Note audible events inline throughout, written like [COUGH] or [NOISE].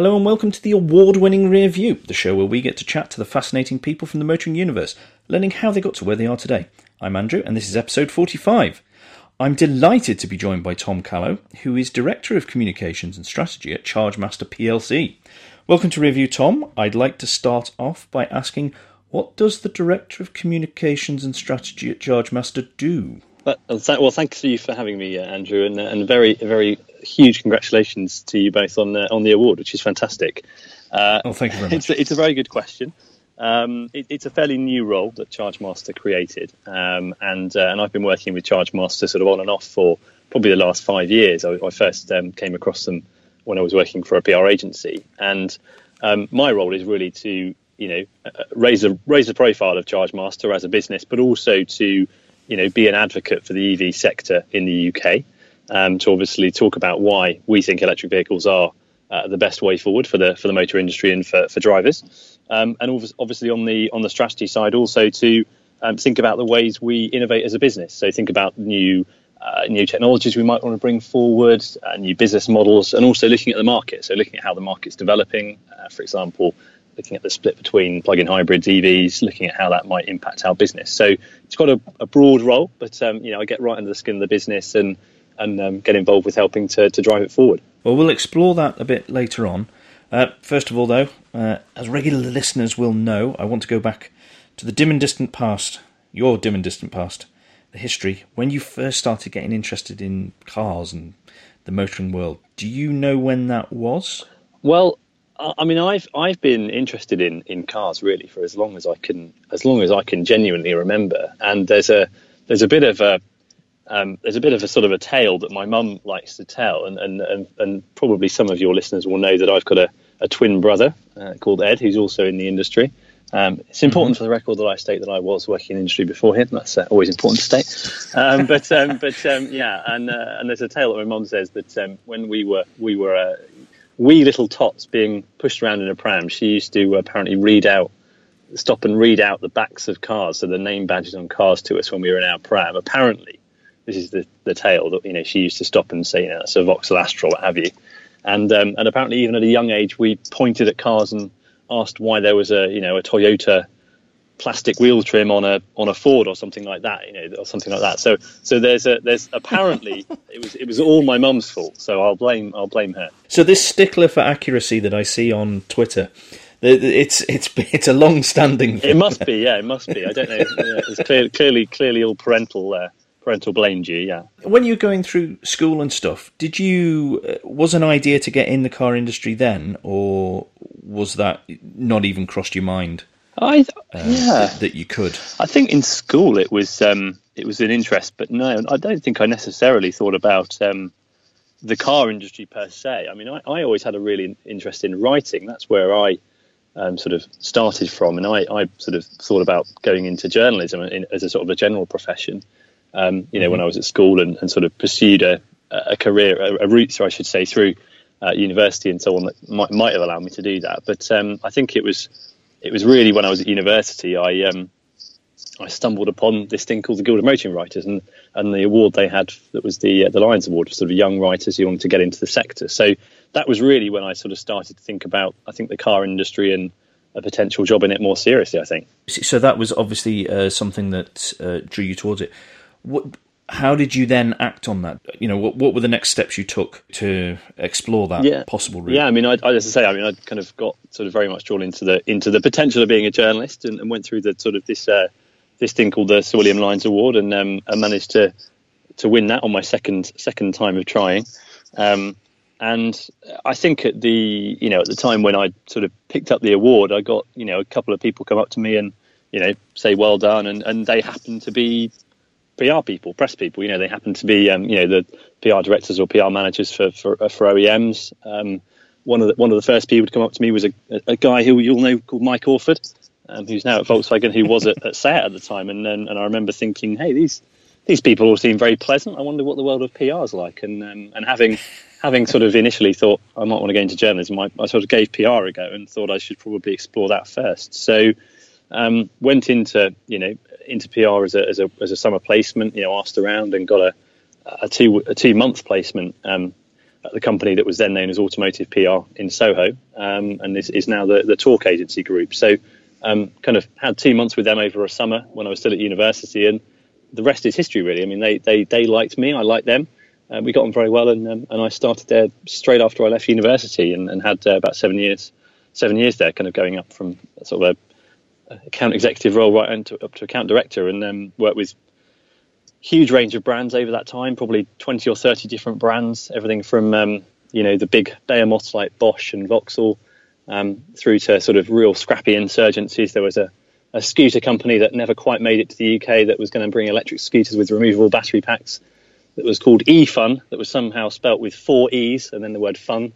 Hello and welcome to the award winning Rear View, the show where we get to chat to the fascinating people from the motoring universe, learning how they got to where they are today. I'm Andrew, and this is episode 45. I'm delighted to be joined by Tom Callow, who is Director of Communications and Strategy at Chargemaster PLC. Welcome to Rear View, Tom. I'd like to start off by asking what does the Director of Communications and Strategy at Chargemaster do? Well, thanks to you for having me, uh, Andrew, and, uh, and very, very huge congratulations to you both on uh, on the award, which is fantastic. Uh, oh, thank you very much. [LAUGHS] It's a, it's a very good question. Um, it, it's a fairly new role that Chargemaster created, um, and uh, and I've been working with Chargemaster sort of on and off for probably the last five years. I, I first um, came across them when I was working for a PR agency, and um, my role is really to you know uh, raise a raise the profile of Chargemaster as a business, but also to you know, be an advocate for the EV sector in the UK, um, to obviously talk about why we think electric vehicles are uh, the best way forward for the for the motor industry and for, for drivers, um, and obviously on the on the strategy side also to um, think about the ways we innovate as a business. So think about new uh, new technologies we might want to bring forward, uh, new business models, and also looking at the market. So looking at how the market's developing. Uh, for example, looking at the split between plug-in hybrids, EVs, looking at how that might impact our business. So it's got a, a broad role, but um, you know I get right under the skin of the business and and um, get involved with helping to, to drive it forward. Well, we'll explore that a bit later on. Uh, first of all, though, uh, as regular listeners will know, I want to go back to the dim and distant past, your dim and distant past, the history, when you first started getting interested in cars and the motoring world. Do you know when that was? Well, I mean, I've I've been interested in, in cars really for as long as I can as long as I can genuinely remember. And there's a there's a bit of a um, there's a bit of a sort of a tale that my mum likes to tell, and, and, and, and, probably some of your listeners will know that I've got a, a twin brother uh, called Ed, who's also in the industry. Um, it's important mm-hmm. for the record that I state that I was working in the industry before him. That's uh, always important to state. Um, but um, but um, yeah, and uh, and there's a tale that my mum says that um, when we were we were uh, wee little tots being pushed around in a pram, she used to apparently read out, stop and read out the backs of cars, so the name badges on cars to us when we were in our pram. Apparently, this is the, the tale that you know she used to stop and say, you know, that's a Vauxhall Astra, what have you. And um, and apparently, even at a young age, we pointed at cars and asked why there was a you know a Toyota plastic wheel trim on a on a Ford or something like that, you know, or something like that. So so there's a there's apparently [LAUGHS] it was it was all my mum's fault. So I'll blame I'll blame her. So this stickler for accuracy that I see on Twitter. It's it's [LAUGHS] it's a long-standing. Thing. It must be, yeah, it must be. I don't know. [LAUGHS] Yeah, it's clear, clearly clearly all parental uh, parental blame you, yeah. When you were going through school and stuff, did you uh, was an idea to get in the car industry then, or was that not even crossed your mind? I uh, yeah that, that, you could. I think in school it was um, it was an interest, but no, I don't think I necessarily thought about um, the car industry per se. I mean, I, I, always had a really interest in writing. That's where I um, sort of started from, and I, I, sort of thought about going into journalism in, as a sort of a general profession. Um, you know, mm-hmm. when I was at school and, and sort of pursued a, a career, a, a route, so I should say, through uh, university and so on that might, might have allowed me to do that. But um, I think it was it was really when I was at university, I um, I stumbled upon this thing called the Guild of Motoring Writers, and, and the award they had that was the uh, the Lyons Award for sort of young writers who wanted to get into the sector. So that was really when I sort of started to think about I think the car industry and a potential job in it more seriously. I think. So that was obviously uh, something that uh, drew you towards it. What how did you then act on that? You know, what, what were the next steps you took to explore that yeah. possible route? Yeah, I mean, I, I, as I say, I mean, I kind of got sort of very much drawn into the into the potential of being a journalist, and, and went through the sort of this uh, this thing called the Sir William Lyons Award, and um, managed to to win that on my second second time of trying. Um, and I think at the you know at the time when I sort of picked up the award, I got you know a couple of people come up to me and you know say well done, and, and they happened to be PR people, press people. You know, they happen to be, um, you know, the PR directors or PR managers for for, uh, for OEMs. Um, one of the one of the first people to come up to me was a, a guy who you'll know called Mike Orford, um, who's now at Volkswagen, who was at, at SEAT at the time. And, and and I remember thinking, hey, these these people all seem very pleasant. I wonder what the world of PR is like. And um, and having having sort of initially thought I might want to go into journalism, I, I, sort of gave PR a go and thought I should probably explore that first. So um, went into you know into PR as a, as a, as a summer placement. You know, asked around and got a, a two a two month placement um, at the company that was then known as Automotive PR in Soho, um, and this is now the, the Talk Agency Group. So, um, kind of had two months with them over a summer when I was still at university, and the rest is history, really. I mean, they they, they liked me, I liked them. Uh, we got on very well, and um, and I started there straight after I left university, and, and had uh, about seven years seven years there, kind of going up from sort of a, a account executive role right into, up to account director, and um, worked with huge range of brands over that time, probably 20 or 30 different brands, everything from, um, you know, the big behemoths like Bosch and Vauxhall um, through to sort of real scrappy insurgencies. There was a, a, scooter company that never quite made it to the UK that was going to bring electric scooters with removable battery packs that was called eFun that was somehow spelt with four E's and then the word fun.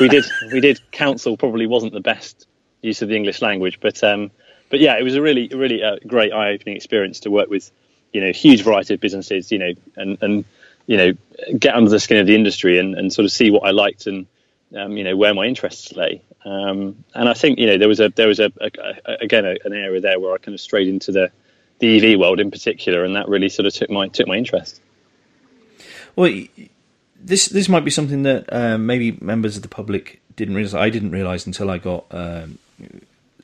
we did, we did counsel probably wasn't the best use of the English language, but, um, but yeah, it was a really, really uh, great eye-opening experience to work with you know huge variety of businesses you know and and you know get under the skin of the industry and, and sort of see what I liked and um, you know where my interests lay. Um, and I think you know there was a there was a, a, a again a, an area there where I kind of strayed into the the EV world in particular and that really sort of took my took my interest. Well this this might be something that uh, maybe members of the public didn't realize I didn't realize until I got um,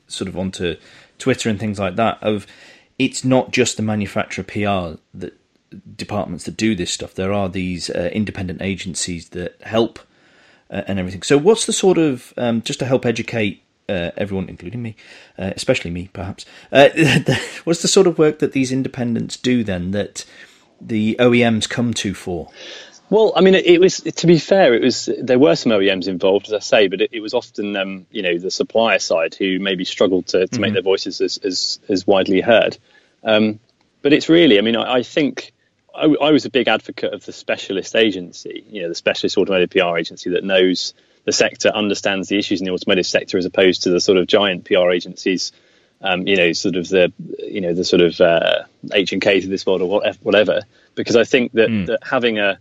sort of onto Twitter and things like that of it's not just the manufacturer PR that departments that do this stuff. There are these uh, independent agencies that help uh, and everything. So, what's the sort of um, just to help educate uh, everyone, including me, uh, especially me, perhaps? Uh, [LAUGHS] what's the sort of work that these independents do then that the OEMs come to for? Well, I mean, it, it, was to be fair, it was there were some OEMs involved, as I say, but it, it was often um, you know the supplier side who maybe struggled to, to mm-hmm. make their voices as, as, as widely heard. Um, but it's really, I mean, I, I think I, I, was a big advocate of the specialist agency, you know, the specialist automotive PR agency that knows the sector, understands the issues in the automotive sector, as opposed to the sort of giant PR agencies. Um, you know, sort of the, you know, the sort of uh, H and K to this world or whatever. Because I think that, mm. that having a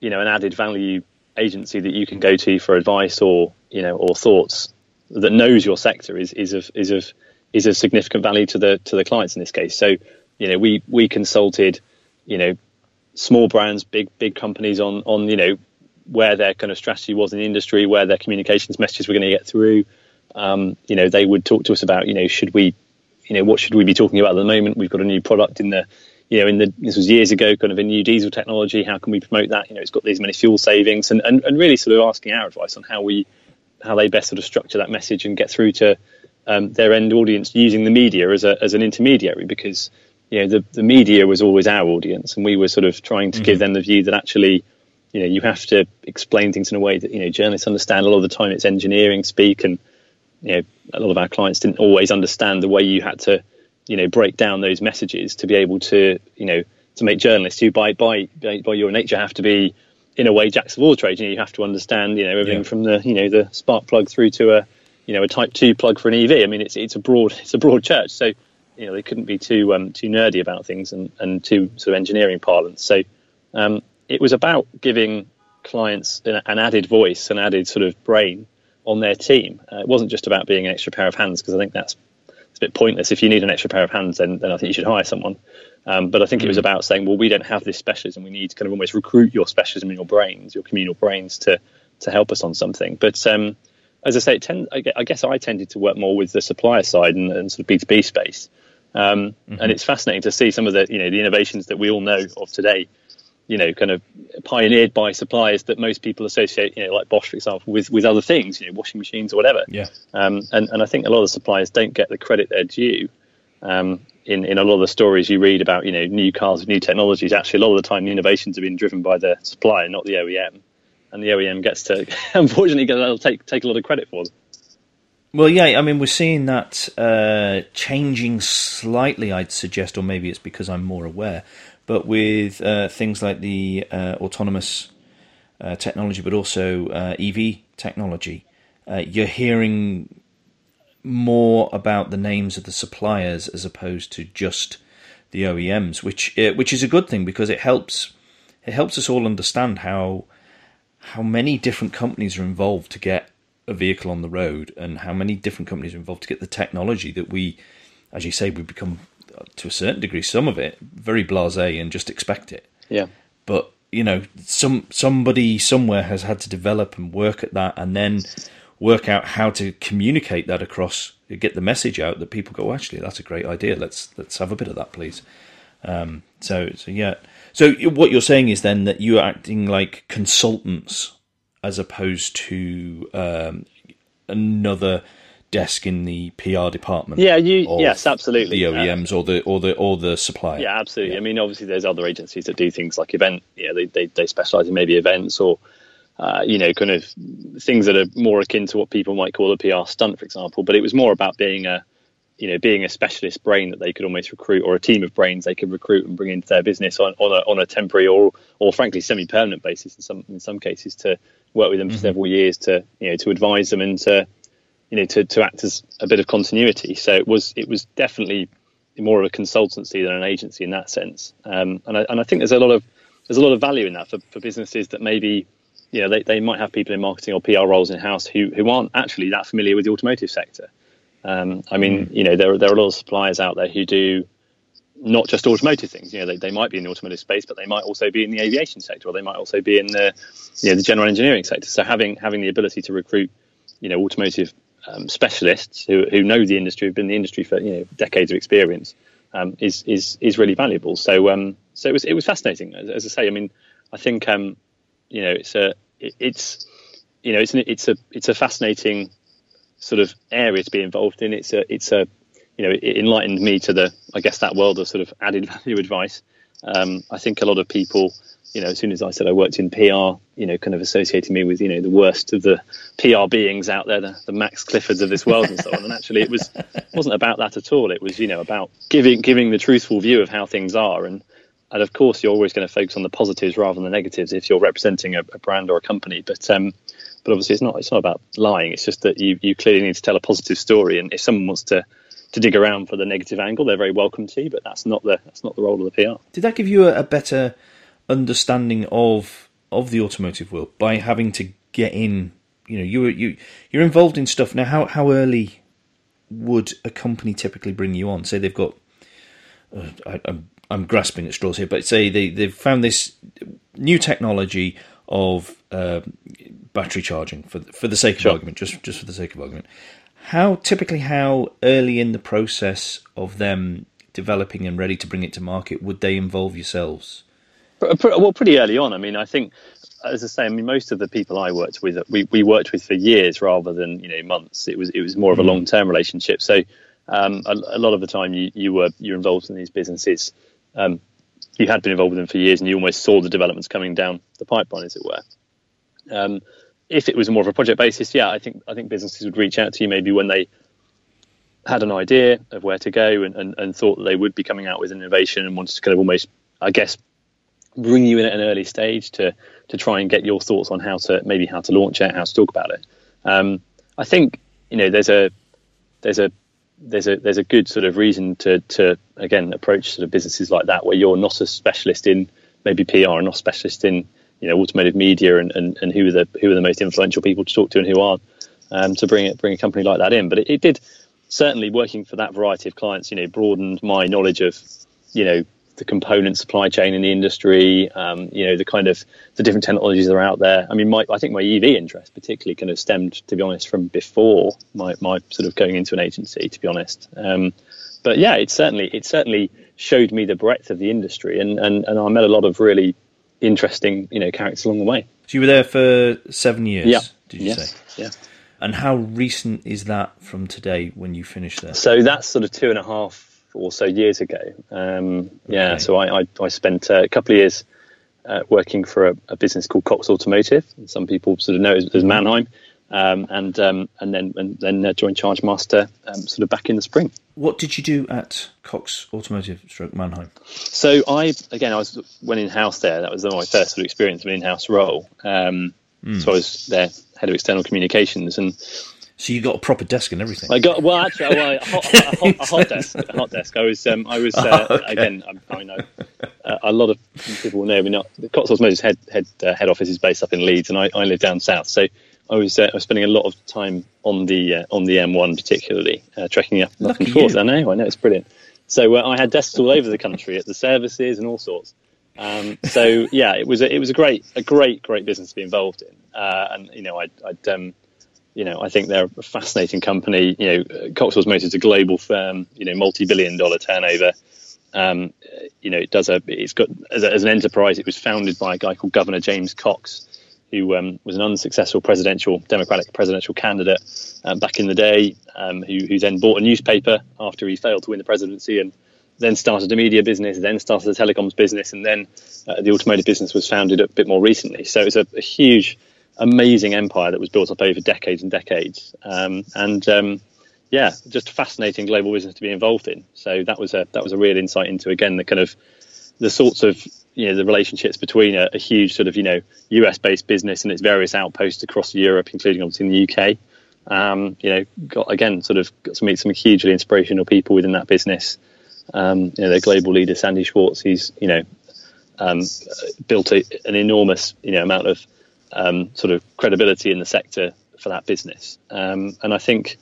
you know an added value agency that you can go to for advice or you know or thoughts that knows your sector is is of is of is of significant value to the to the clients in this case. So you know we we consulted you know small brands, big big companies on on you know where their kind of strategy was in the industry, where their communications messages were going to get through. Um, you know they would talk to us about you know should we you know what should we be talking about at the moment? We've got a new product in the you know, in the this was years ago, kind of a new diesel technology. How can we promote that? You know, it's got these many fuel savings, and, and, and really sort of asking our advice on how we how they best sort of structure that message and get through to um, their end audience using the media as a as an intermediary because you know the the media was always our audience, and we were sort of trying to mm-hmm. give them the view that actually you know you have to explain things in a way that you know journalists understand. A lot of the time, it's engineering speak, and you know a lot of our clients didn't always understand the way you had to you know break down those messages to be able to you know to make journalists who by by by your nature have to be in a way jacks of all trades. You know, you have to understand you know everything yeah. from the you know the spark plug through to a you know a Type two plug for an EV. I mean, it's it's a broad it's a broad church. So you know they couldn't be too um, too nerdy about things and and too sort of engineering parlance. So um, it was about giving clients an, an, added voice, an added sort of brain on their team. Uh, it wasn't just about being an extra pair of hands because I think that's a bit pointless. If you need an extra pair of hands, then, then I think you should hire someone. Um, but I think it was mm. about saying, well, we don't have this specialism. We need to kind of almost recruit your specialism in your brains, your communal brains, to to help us on something. But um, as I say, tend, I guess I tended to work more with the supplier side and, and sort of B two B space. Um, mm-hmm. And it's fascinating to see some of the you know the innovations that we all know of today you know, kind of pioneered by suppliers that most people associate, you know, like Bosch, for example, with, with other things, you know, washing machines or whatever. Yeah. Um, and, and I think a lot of suppliers don't get the credit they're due. Um, in, in a lot of the stories you read about, you know, new cars, new technologies, actually a lot of the time the innovations have been driven by the supplier, not the OEM. And the OEM gets to, [LAUGHS] unfortunately, they'll take, take a lot of credit for them. Well, yeah, I mean, we're seeing that uh, changing slightly, I'd suggest, or maybe it's because I'm more aware but with uh, things like the uh, autonomous uh, technology, but also uh, EV technology, uh, you're hearing more about the names of the suppliers as opposed to just the OEMs, which uh, which is a good thing because it helps it helps us all understand how how many different companies are involved to get a vehicle on the road and how many different companies are involved to get the technology that we, as you say, we become to a certain degree, some of it very blasé and just expect it. Yeah. But you know, some somebody somewhere has had to develop and work at that, and then work out how to communicate that across, get the message out that people go, oh, actually, that's a great idea. Let's let's have a bit of that, please. Um, so so yeah. So what you're saying is then that you're acting like consultants as opposed to um, another desk in the PR department. Yeah, you yes, absolutely. The OEMs uh, or the or the or the supplier. Yeah, absolutely. Yeah. I mean, obviously, there's other agencies that do things like event. Yeah, they they, they specialize in maybe events or. Uh, you know, kind of things that are more akin to what people might call a PR stunt, for example. But it was more about being a, you know, being a specialist brain that they could almost recruit, or a team of brains they could recruit and bring into their business on, on a on a temporary or or frankly semi-permanent basis in some in some cases to work with them mm-hmm. for several years to you know to advise them and to you know, to, to act as a bit of continuity. So it was it was definitely more of a consultancy than an agency in that sense. Um, and I and I think there's a lot of there's a lot of value in that for, for businesses that maybe you know they, they might have people in marketing or PR roles in house who who aren't actually that familiar with the automotive sector. Um, I mean, mm. you know, there are, there are a lot of suppliers out there who do not just automotive things. You know, they, they might be in the automotive space, but they might also be in the aviation sector, or they might also be in the you know the general engineering sector. So having having the ability to recruit, you know, automotive um, specialists who, who know the industry, have been in the industry for you know decades of experience, um, is is is really valuable. So um, so it was it was fascinating. As, as I say, I mean, I think um, you know it's a it, it's you know it's an, it's a it's a fascinating sort of area to be involved in. It's a it's a you know it enlightened me to the I guess that world of sort of added [LAUGHS] value advice. Um, I think a lot of people you know, as soon as I said I worked in PR, you know, kind of associating me with, you know, the worst of the PR beings out there, the, the Max Cliffords of this world and so on. And actually, it was [LAUGHS] wasn't about that at all. It was, you know, about giving giving the truthful view of how things are. And and of course, you're always going to focus on the positives rather than the negatives if you're representing a, a brand or a company. But um, but obviously, it's not it's not about lying. It's just that you you clearly need to tell a positive story. And if someone wants to to dig around for the negative angle, they're very welcome to. But that's not the that's not the role of the PR. Did that give you a, a better understanding of of the automotive world by having to get in. You know, you you you're involved in stuff now. How how early would a company typically bring you on? Say they've got. Uh, I, I'm I'm grasping at straws here, but say they they've found this new technology of uh, battery charging for for the sake of sure. argument, just just for the sake of argument. How typically how early in the process of them developing and ready to bring it to market would they involve yourselves? Well, pretty early on. I mean, I think, as I say, I mean, most of the people I worked with, we, we worked with for years rather than you know months. It was it was more of a hmm. long term relationship. So um, a, a, lot of the time, you you were you're involved in these businesses. Um, you had been involved with them for years, and you almost saw the developments coming down the pipeline, as it were. Um, if it was more of a project basis, yeah, I think I think businesses would reach out to you maybe when they had an idea of where to go and, and, and thought they would be coming out with an innovation and wanted to kind of almost, I guess, bring you in at an early stage to to try and get your thoughts on how to maybe how to launch it, how to talk about it. Um, I think you know there's a there's a there's a there's a good sort of reason to to again approach sort of businesses like that where you're not a specialist in maybe PR and not specialist in you know automotive media and, and, and who are the who are the most influential people to talk to and who aren't um, to bring it bring a company like that in. But it, it did certainly working for that variety of clients. You know, broadened my knowledge of you know the component supply chain in the industry, um, you know, the kind of the different technologies that are out there. I mean, my, I think my EV interest particularly kind of stemmed, to be honest, from before my, my sort of going into an agency, to be honest. Um, but yeah, it certainly it certainly showed me the breadth of the industry, and, and, and I met a lot of really interesting, you know, characters along the way. So you were there for seven years. Yeah. Did you yes. say? Yeah. And how recent is that from today when you finished there? So that's sort of two and a half or so years ago. Um, yeah, okay. so I, I, I spent uh, a couple of years uh, working for a, a, business called Cox Automotive. Some people sort of know it as, Manheim. Um, and um, and then and then uh, joined Chargemaster um, sort of back in the spring. What did you do at Cox Automotive Stroke Manheim? So I again I was went in house there. That was my first sort of experience of an in house role. Mm. So I was there head of external communications and so you got a proper desk and everything. I got well, actually, well, a, hot, a, hot, a hot desk. A hot desk. I was, um, I was [LAUGHS] uh, oh, okay. again. I, I know uh, a lot of people will know. We're not the Cox Automotive's head head uh, head office is based up in Leeds, and I, I live down south. So I was uh, I was spending a lot of time on the uh, on the M1, particularly uh, trekking up and forth. I know, I know, it's brilliant. So I had desks all over the country at the services and all sorts. Um, so [LAUGHS] yeah, it was a, it was a great a great great business to be involved in, uh, and you know I, I'd um, you know I think they're a fascinating company. You know, Coxels Motors is a global firm. You know, multi billion dollar turnover. Um, you know, it does a it's got as, a, as, an enterprise. It was founded by a guy called Governor James Cox, who um, was an unsuccessful presidential Democratic presidential candidate um, back in the day, um, who, who then bought a newspaper after he failed to win the presidency and then started a media business, then started a telecoms business, and then uh, the automotive business was founded a bit more recently. So it's a, a, huge, amazing empire that was built up over decades and decades. Um, and um, yeah, just a fascinating global business to be involved in. So that was a that was a real insight into again the kind of the sorts of you know the relationships between a, a huge sort of you know US based business and its various outposts across Europe, including obviously in the UK. Um, you know, got again sort of got to meet some hugely inspirational people within that business. Um, you know, their global leader Sandy Schwartz, he's you know um, built a, an enormous you know amount of um, sort of credibility in the sector for that business. Um, and I think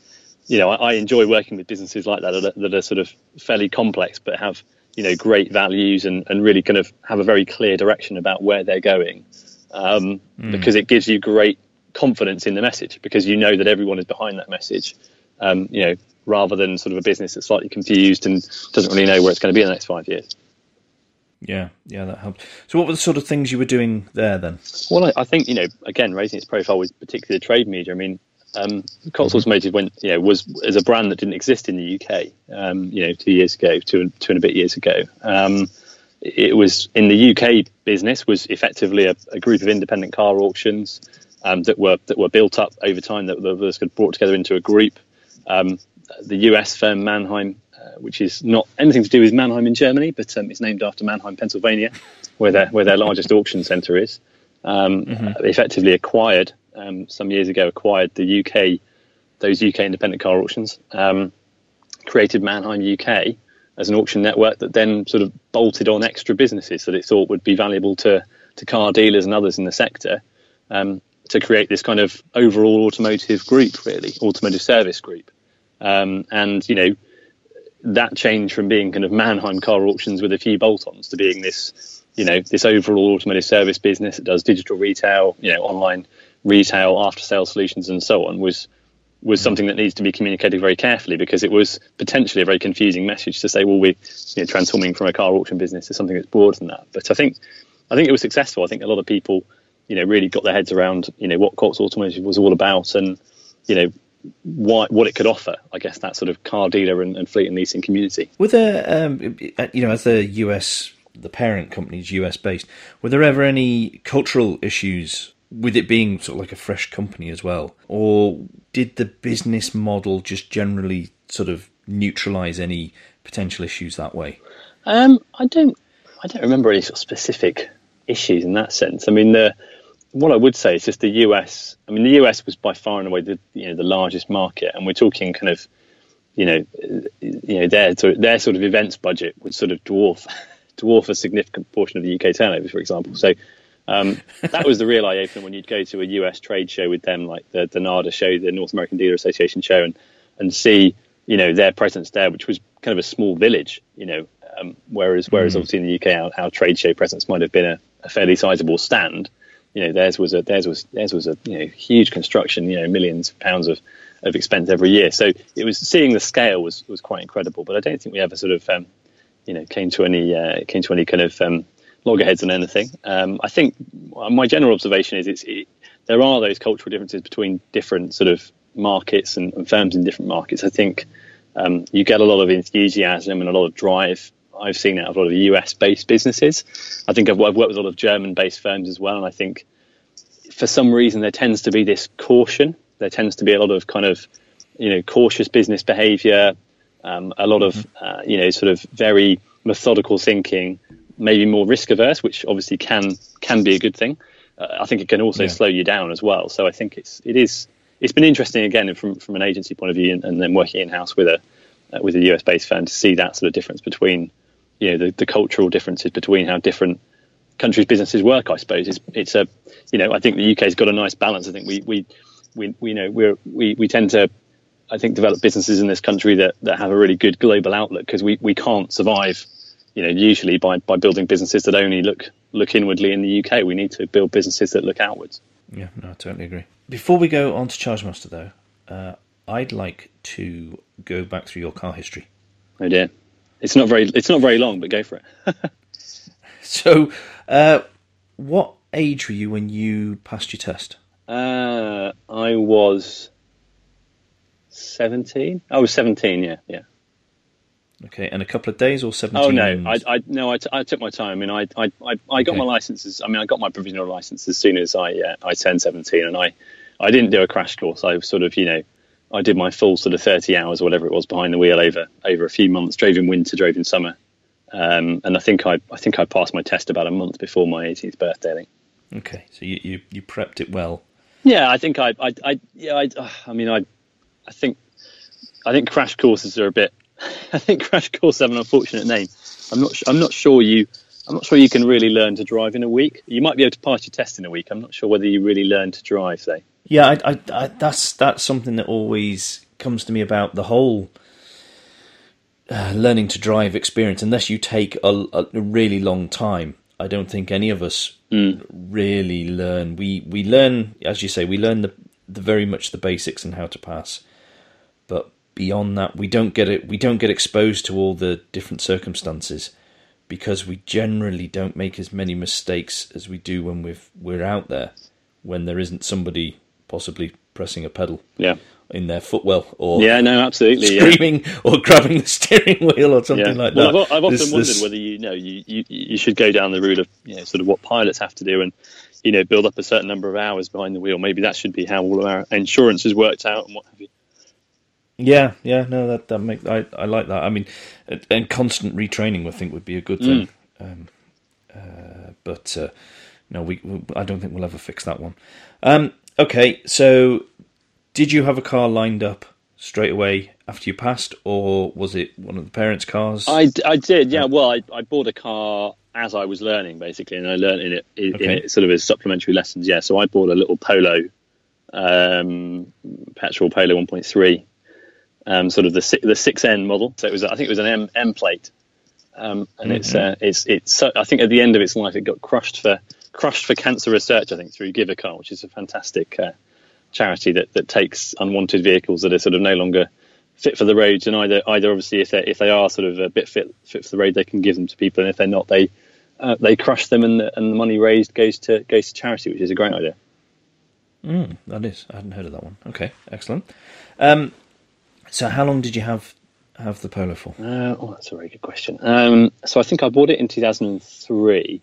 you know I, I, enjoy working with businesses like that, that are, that are sort of fairly complex but have you know great values and, and really kind of have a very clear direction about where they're going um, mm. because it gives you great confidence in the message because you know that everyone is behind that message. Um, you know, rather than sort of a business that's slightly confused and doesn't really know where it's going to be in the next five years. Yeah, yeah, that helped. So, what were the sort of things you were doing there then? Well, I, I think you know, again, raising its profile was particularly the trade media. I mean, um, mm-hmm. Went, you know, was as a brand that didn't exist in the UK, um, you know, two years ago, two two and a bit years ago. Um, it was in the UK business was effectively a, a group of independent car auctions um, that were that were built up over time that, that was brought together into a group. Um, the US firm Manheim, uh, which is not anything to do with Mannheim in Germany, but um, it's named after Manheim, Pennsylvania, where their where their largest auction centre is. Um, mm-hmm. Effectively acquired um, some years ago, acquired the UK, those UK independent car auctions, um, created Manheim UK as an auction network that then sort of bolted on extra businesses that it thought would be valuable to to car dealers and others in the sector. Um, to create this kind of overall automotive group, really, automotive service group. Um, and, you know, that change from being kind of Manheim car auctions with a few bolt-ons to being this, you know, this overall automotive service business that does digital retail, you know, online retail, after-sales solutions, and so on was was something that needs to be communicated very carefully because it was potentially a very confusing message to say, well, we're you know, transforming from a car auction business to something that's broader than that. But I think I think it was successful. I think a lot of people, you know, really got their heads around, you know, what Cox Automotive was all about and, you know, what what it could offer. I guess that sort of car dealer and, and fleet and leasing community. Were there, um, you know, as the US, the parent company is US based, were there ever any cultural issues with it being sort of like a fresh company as well, or did the business model just generally sort of neutralize any potential issues that way? Um, I don't, I don't remember any sort of specific issues in that sense. I mean, the what I would say is just the US. I mean, the US was by far and away the you know the largest market, and we're talking kind of you know you know their their sort of events budget would sort of dwarf [LAUGHS] dwarf a significant portion of the UK turnover, for example. So. Um, that was the real eye opener when you'd go to a US trade show with them, like the, the NADA show, the North American Dealer Association show, and, and see, you know, their presence there, which was kind of a small village, you know, um, whereas whereas mm. obviously in the UK, our, our, trade show presence might have been a, a fairly sizable stand you know theirs was a theirs was theirs was a you know huge construction you know millions of pounds of of expense every year so it was seeing the scale was was quite incredible but I don't think we ever sort of um, you know came to any uh, came to any kind of um, loggerheads on anything um, I think my general observation is it's it, there are those cultural differences between different sort of markets and, and firms in different markets I think um, you get a lot of enthusiasm and a lot of drive I've seen out of a lot of US based businesses. I think I've, I've worked with a lot of German based firms as well, and I think for some reason there tends to be this caution. There tends to be a lot of kind of you know cautious business behaviour, um, a lot of mm-hmm. uh, you know sort of very methodical thinking, maybe more risk averse, which obviously can can be a good thing. Uh, I think it can also yeah. slow you down as well. So I think it's it is it's been interesting again from from an agency point of view, and, and then working in house with a uh, with a US based firm to see that sort of difference between you know the, the cultural differences between how different countries' businesses work. I suppose it's it's a you know I think the UK's got a nice balance. I think we we we, we you know we're we, we tend to I think develop businesses in this country that, that have a really good global outlook because we, we can't survive you know, usually by, by building businesses that only look look inwardly in the UK, we need to build businesses that look outwards. Yeah, no, I totally agree. Before we go on to Chargemaster, though, uh, I'd like to go back through your car history. Oh dear, it's not very it's not very long, but go for it. [LAUGHS] so, uh, what age were you when you passed your test? Uh, I was seventeen. I was seventeen. Yeah, yeah. Okay, and a couple of days or seventeen? Oh no, I, I no, I, t- I took my time. I mean, I I, I, got okay. my licenses. I mean, I got my provisional license as soon as I uh, I turned seventeen, and I I didn't do a crash course. I sort of you know I did my full sort of thirty hours or whatever it was behind the wheel over over a few months. Drove in winter, drove in summer, um, and I think I I think I passed my test about a month before my 18th birthday. I think. Okay, so you you, you prepped it well. Yeah, I think I I, I yeah I I mean I I think I think crash courses are a bit [LAUGHS] I think crash course have an unfortunate name. I'm not. I'm not sure you. I'm not sure you can really learn to drive in a week. You might be able to pass your test in a week. I'm not sure whether you really learn to drive. Say. Yeah, I, I, I, that's that's something that always comes to me about the whole uh, learning to drive experience. Unless you take a, a, really long time, I don't think any of us mm. really learn. We we learn, as you say, we learn the, the very much the basics and how to pass. But beyond that, we don't get it. We don't get exposed to all the different circumstances because we generally don't make as many mistakes as we do when we've, we're out there, when there isn't somebody possibly pressing a pedal. Yeah. In their footwell, or yeah, no, absolutely, screaming, yeah. or grabbing the steering wheel, or something yeah. like well, that. I've, I've often this, wondered this... whether you know you, you you should go down the route of you know sort of what pilots have to do, and you know build up a certain number of hours behind the wheel. Maybe that should be how all of our insurance is worked out and what have you. Yeah, yeah, no, that that make I I like that. I mean, and constant retraining, I think, would be a good thing. Mm. Um, uh, but uh, no, we, we, I don't think we'll ever fix that one. Um, okay, so did you have a car lined up straight away after you passed, or was it one of the parents' cars? I, I did, yeah. Well, I, I bought a car as I was learning, basically, and I learned in it, in, okay. in it sort of as supplementary lessons. Yeah, so I bought a little Polo, um, petrol Polo 1.3 um, sort of the the six N model. So it was I think it was an M, M plate, um, and mm-hmm. it's uh, it's it's. I think at the end of its life, it got crushed for crushed for cancer research. I think through Give a Car, which is a fantastic uh, charity that that takes unwanted vehicles that are sort of no longer fit for the roads, and either either obviously if they if they are sort of a bit fit fit for the road, they can give them to people, and if they're not, they uh, they crush them, and the, and the money raised goes to goes to charity, which is a great idea. Mm, that is, I hadn't heard of that one. Okay, excellent. Um, so, how long did you have have the Polo for? Uh, oh, that's a very good question. Um, so, I think I bought it in 2003.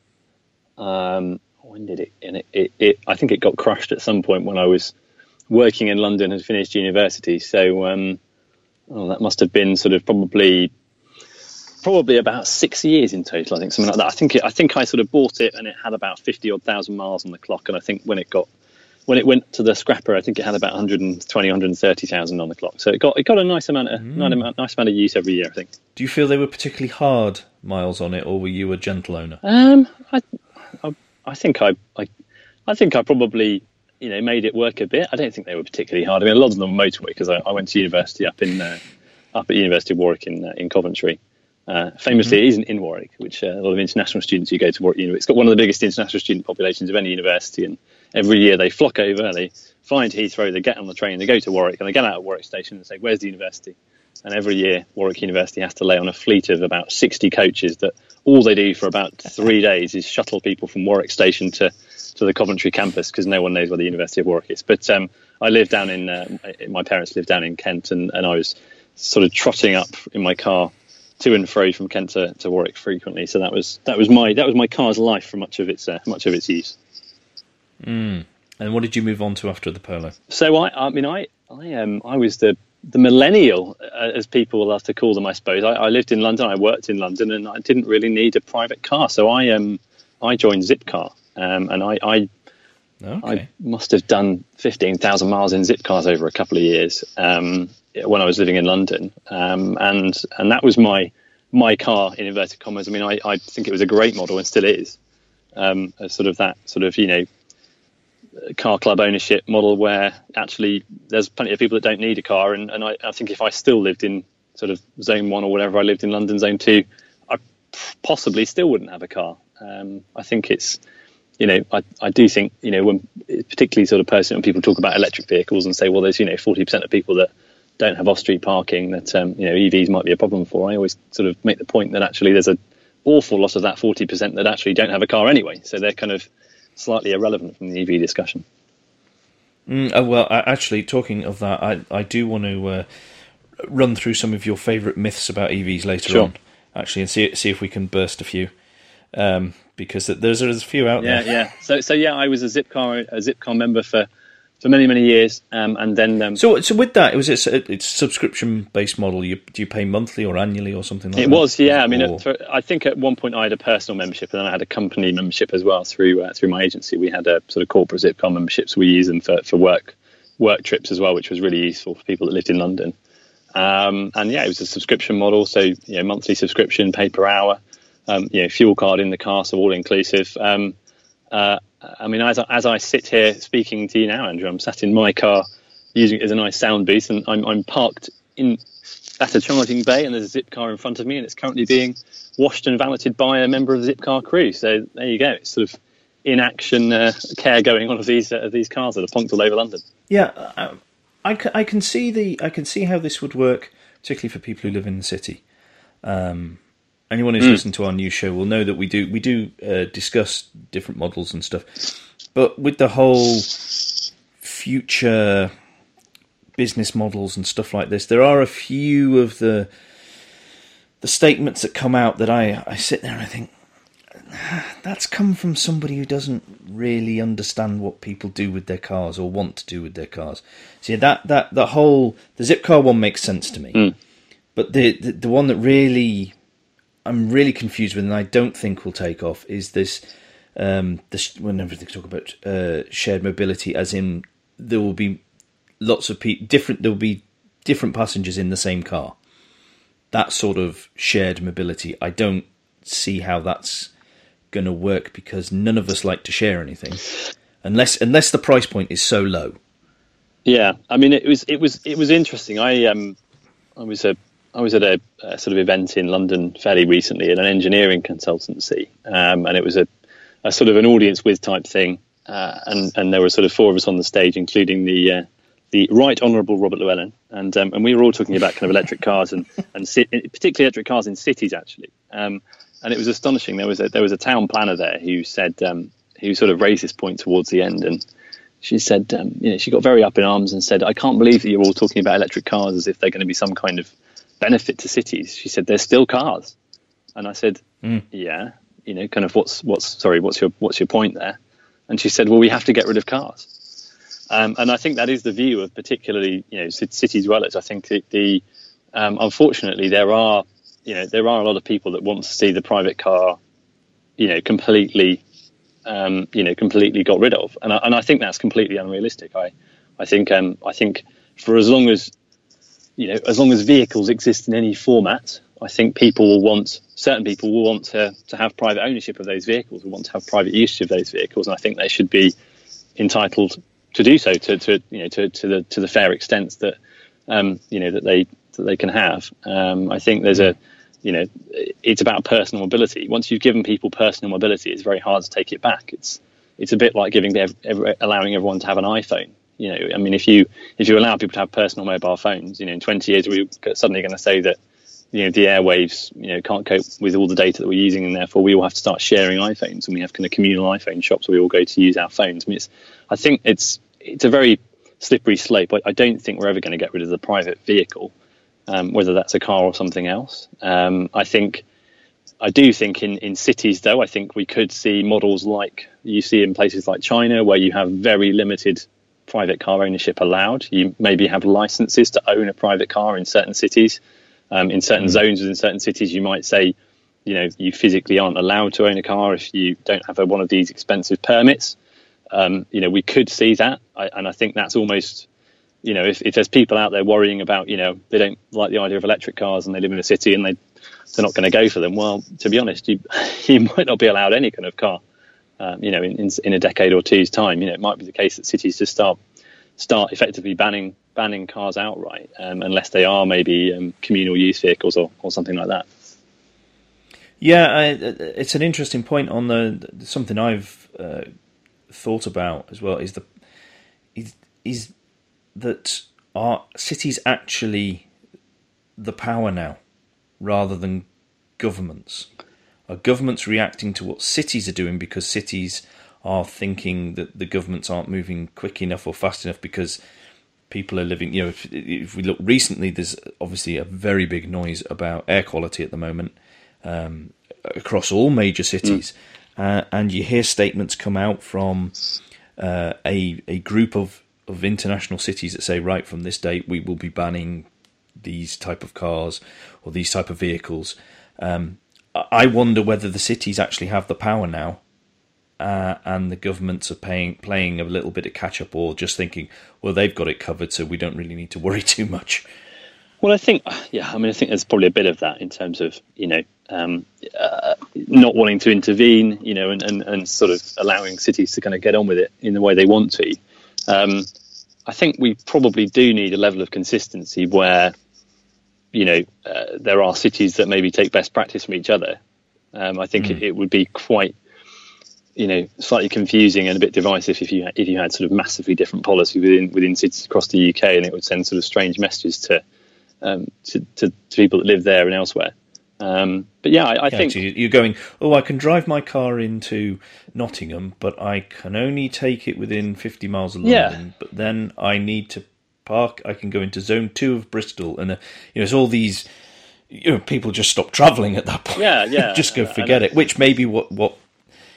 Um, when did it, and it, it, it, I think it got crushed at some point when I was working in London and finished university. So, um, oh, that must have been sort of probably probably about six years in total. I think something like that. I think it, I think I sort of bought it and it had about fifty odd thousand miles on the clock, and I think when it got when it went to the scrapper, I think it had about 120, 130,000 on the clock. So it got it got a nice amount of mm. nice, amount, nice amount of use every year. I think. Do you feel they were particularly hard miles on it, or were you a gentle owner? Um, I, I, I think I, I, I think I probably you know made it work a bit. I don't think they were particularly hard. I mean, a lot of them were motorway because I, I, went to university up in uh, up at University of Warwick in uh, in Coventry. Uh, famously, mm-hmm. it isn't in Warwick, which uh, a lot of international students who go to Warwick University. It's got one of the biggest international student populations of any university, and every year they flock over, they find Heathrow, they get on the train, they go to Warwick, and they get out of Warwick Station and say, "Where's the university?" And every year, Warwick University has to lay on a fleet of about 60 coaches that all they do for about three days is shuttle people from Warwick Station to, to the Coventry campus because no one knows where the University of Warwick is. But um, I live down in, uh, my parents live down in Kent, and, and I was sort of trotting up in my car to and fro from Kent to, to Warwick frequently. So that was that was my that was my car's life for much of its uh, much of its use. Mm. And what did you move on to after the polo? So I, I mean, I, I, um, I was the the millennial, uh, as people love to call them, I suppose. I, I, lived in London, I worked in London, and I didn't really need a private car. So I, um, I joined Zipcar, um, and I, I, okay. I must have done fifteen thousand miles in Zipcars over a couple of years um, when I was living in London, um, and and that was my my car in inverted commas. I mean, I, I think it was a great model and still is. Um, sort of that sort of you know car club ownership model where actually there's plenty of people that don't need a car. And, and I, I, think if I still lived in sort of zone one or whatever I lived in London zone two, I possibly still wouldn't have a car. Um, I think it's, you know, I, I do think, you know, when particularly sort of personally when people talk about electric vehicles and say, well, there's, you know, 40% of people that don't have off-street parking that, um, you know, EVs might be a problem for. I always sort of make the point that actually there's an awful lot of that 40% that actually don't have a car anyway. So they're kind of slightly irrelevant from the EV discussion. Mm, uh, well, actually, talking of that, I, I do want to uh, run through some of your favourite myths about EVs later sure. on, actually, and see see if we can burst a few. Um, because there's, there's a few out yeah, there. Yeah, yeah. So, so yeah, I was a Zipcar a Zipcar member for for many many years, um, and then um, so so with that, it was it's a it's subscription based model. You do you pay monthly or annually or something like it that? It was, yeah. I mean, or... for, I think at one point I had a personal membership, and then I had a company membership as well through uh, through my agency. We had a sort of corporate Zipcar memberships. We use them for for work work trips as well, which was really useful for people that lived in London. Um, and yeah, it was a subscription model, so you know, monthly subscription, pay per hour, um, you know, fuel card in the car, so all inclusive. Um, uh, I mean, as I, as I sit here speaking to you now, Andrew, I'm sat in my car using it as a nice sound booth, and I'm, I'm parked in at a charging bay, and there's a Zipcar in front of me, and it's currently being washed and valeted by a member of the Zipcar crew. So there you go. It's sort of in action uh, care going on of these uh, of these cars that are punked all over London. Yeah, I, I, I, can see the I can see how this would work, particularly for people who live in the city. Um, anyone who's mm. listened to our new show will know that we do we do uh, discuss different models and stuff, but with the whole future business models and stuff like this, there are a few of the the statements that come out that I I sit there and I think that's come from somebody who doesn't really understand what people do with their cars or want to do with their cars. See that that the whole the Zipcar one makes sense to me, mm. but the, the, the one that really I'm really confused with, and I don't think will take off, is this. Um, this whenever they talk about uh, shared mobility, as in there will be lots of people different. There will be different passengers in the same car. That sort of shared mobility, I don't see how that's going to work because none of us like to share anything unless unless the price point is so low. Yeah, I mean it was it was it was interesting. I um I was a I was at a, a sort of event in London fairly recently at an engineering consultancy, um, and it was a, a sort of an audience with type thing, uh, and and there were sort of four of us on the stage, including the uh, the Right Honourable Robert Llewellyn, and um, and we were all talking about kind of electric cars and and particularly electric cars in cities actually. Um, and it was astonishing. There was a there was a town planner there who said um, who sort of raised this point towards the end, and she said, um, you know, she got very up in arms and said, "I can't believe that you're all talking about electric cars as if they're going to be some kind of benefit to cities." She said, "They're still cars," and I said, mm. "Yeah, you know, kind of what's what's sorry, what's your what's your point there?" And she said, "Well, we have to get rid of cars." Um, and I think that is the view of particularly you know city dwellers. I think the, the um, unfortunately there are you know there are a lot of people that want to see the private car, you know, completely, um, you know, completely got rid of, and I, and I think that's completely unrealistic. I I think um, I think for as long as you know as long as vehicles exist in any format, I think people will want certain people will want to to have private ownership of those vehicles, will want to have private use of those vehicles, and I think they should be entitled to do so to, to you know to, to the to the fair extent that um, you know that they that they can have. Um, I think there's a you know, it's about personal mobility. Once you've given people personal mobility, it's very hard to take it back. It's it's a bit like giving allowing everyone to have an iPhone. You know, I mean, if you if you allow people to have personal mobile phones, you know, in 20 years we're suddenly going to say that you know the airwaves you know can't cope with all the data that we're using, and therefore we all have to start sharing iPhones, and we have kind of communal iPhone shops where we all go to use our phones. I mean, it's I think it's it's a very slippery slope. I, I don't think we're ever going to get rid of the private vehicle um, whether that's a car or something else. Um, I think, I do think in, in cities though, I think we could see models like you see in places like China where you have very limited private car ownership allowed. You maybe have licenses to own a private car in certain cities. Um, in certain mm. zones within certain cities, you might say, you know, you physically aren't allowed to own a car if you don't have a, one of these expensive permits. Um, you know, we could see that, I, and I think that's almost you know, if, if there's people out there worrying about, you know, they don't like the idea of electric cars and they live in a city and they they're not going to go for them. Well, to be honest, you [LAUGHS] you might not be allowed any kind of car. Um, you know, in, in, in a decade or two's time, you know, it might be the case that cities just start start effectively banning banning cars outright, um, unless they are maybe um, communal use vehicles or, or something like that. Yeah, I, it's an interesting point on the something I've uh, thought about as well. Is the is, is that are cities actually the power now, rather than governments? Are governments reacting to what cities are doing because cities are thinking that the governments aren't moving quick enough or fast enough because people are living. You know, if, if we look recently, there's obviously a very big noise about air quality at the moment um, across all major cities, mm. uh, and you hear statements come out from uh, a a group of of international cities that say, right from this date, we will be banning these type of cars or these type of vehicles. Um, I wonder whether the cities actually have the power now uh, and the governments are paying, playing a little bit of catch up or just thinking, well, they've got it covered, so we don't really need to worry [LAUGHS] too much. Well, I think, yeah, I mean, I think there's probably a bit of that in terms of, you know, um, uh, not wanting to intervene, you know, and, and, and sort of allowing cities to kind of get on with it in the way they want to. Um, I think we probably do need a level of consistency where, you know, uh, there are cities that maybe take best practice from each other. Um, I think mm. it, it, would be quite you know slightly confusing and a bit divisive if you if you had sort of massively different policy within within cities across the UK, and it would send sort of strange messages to um, to, to, to, people that live there and elsewhere. Um, but yeah, I, I yeah, think so you're going. Oh, I can drive my car into Nottingham, but I can only take it within 50 miles of London. Yeah. But then I need to park. I can go into Zone Two of Bristol, and uh, you know, it's all these. You know, people just stop travelling at that point. Yeah, yeah. [LAUGHS] just go forget it. Which may be what what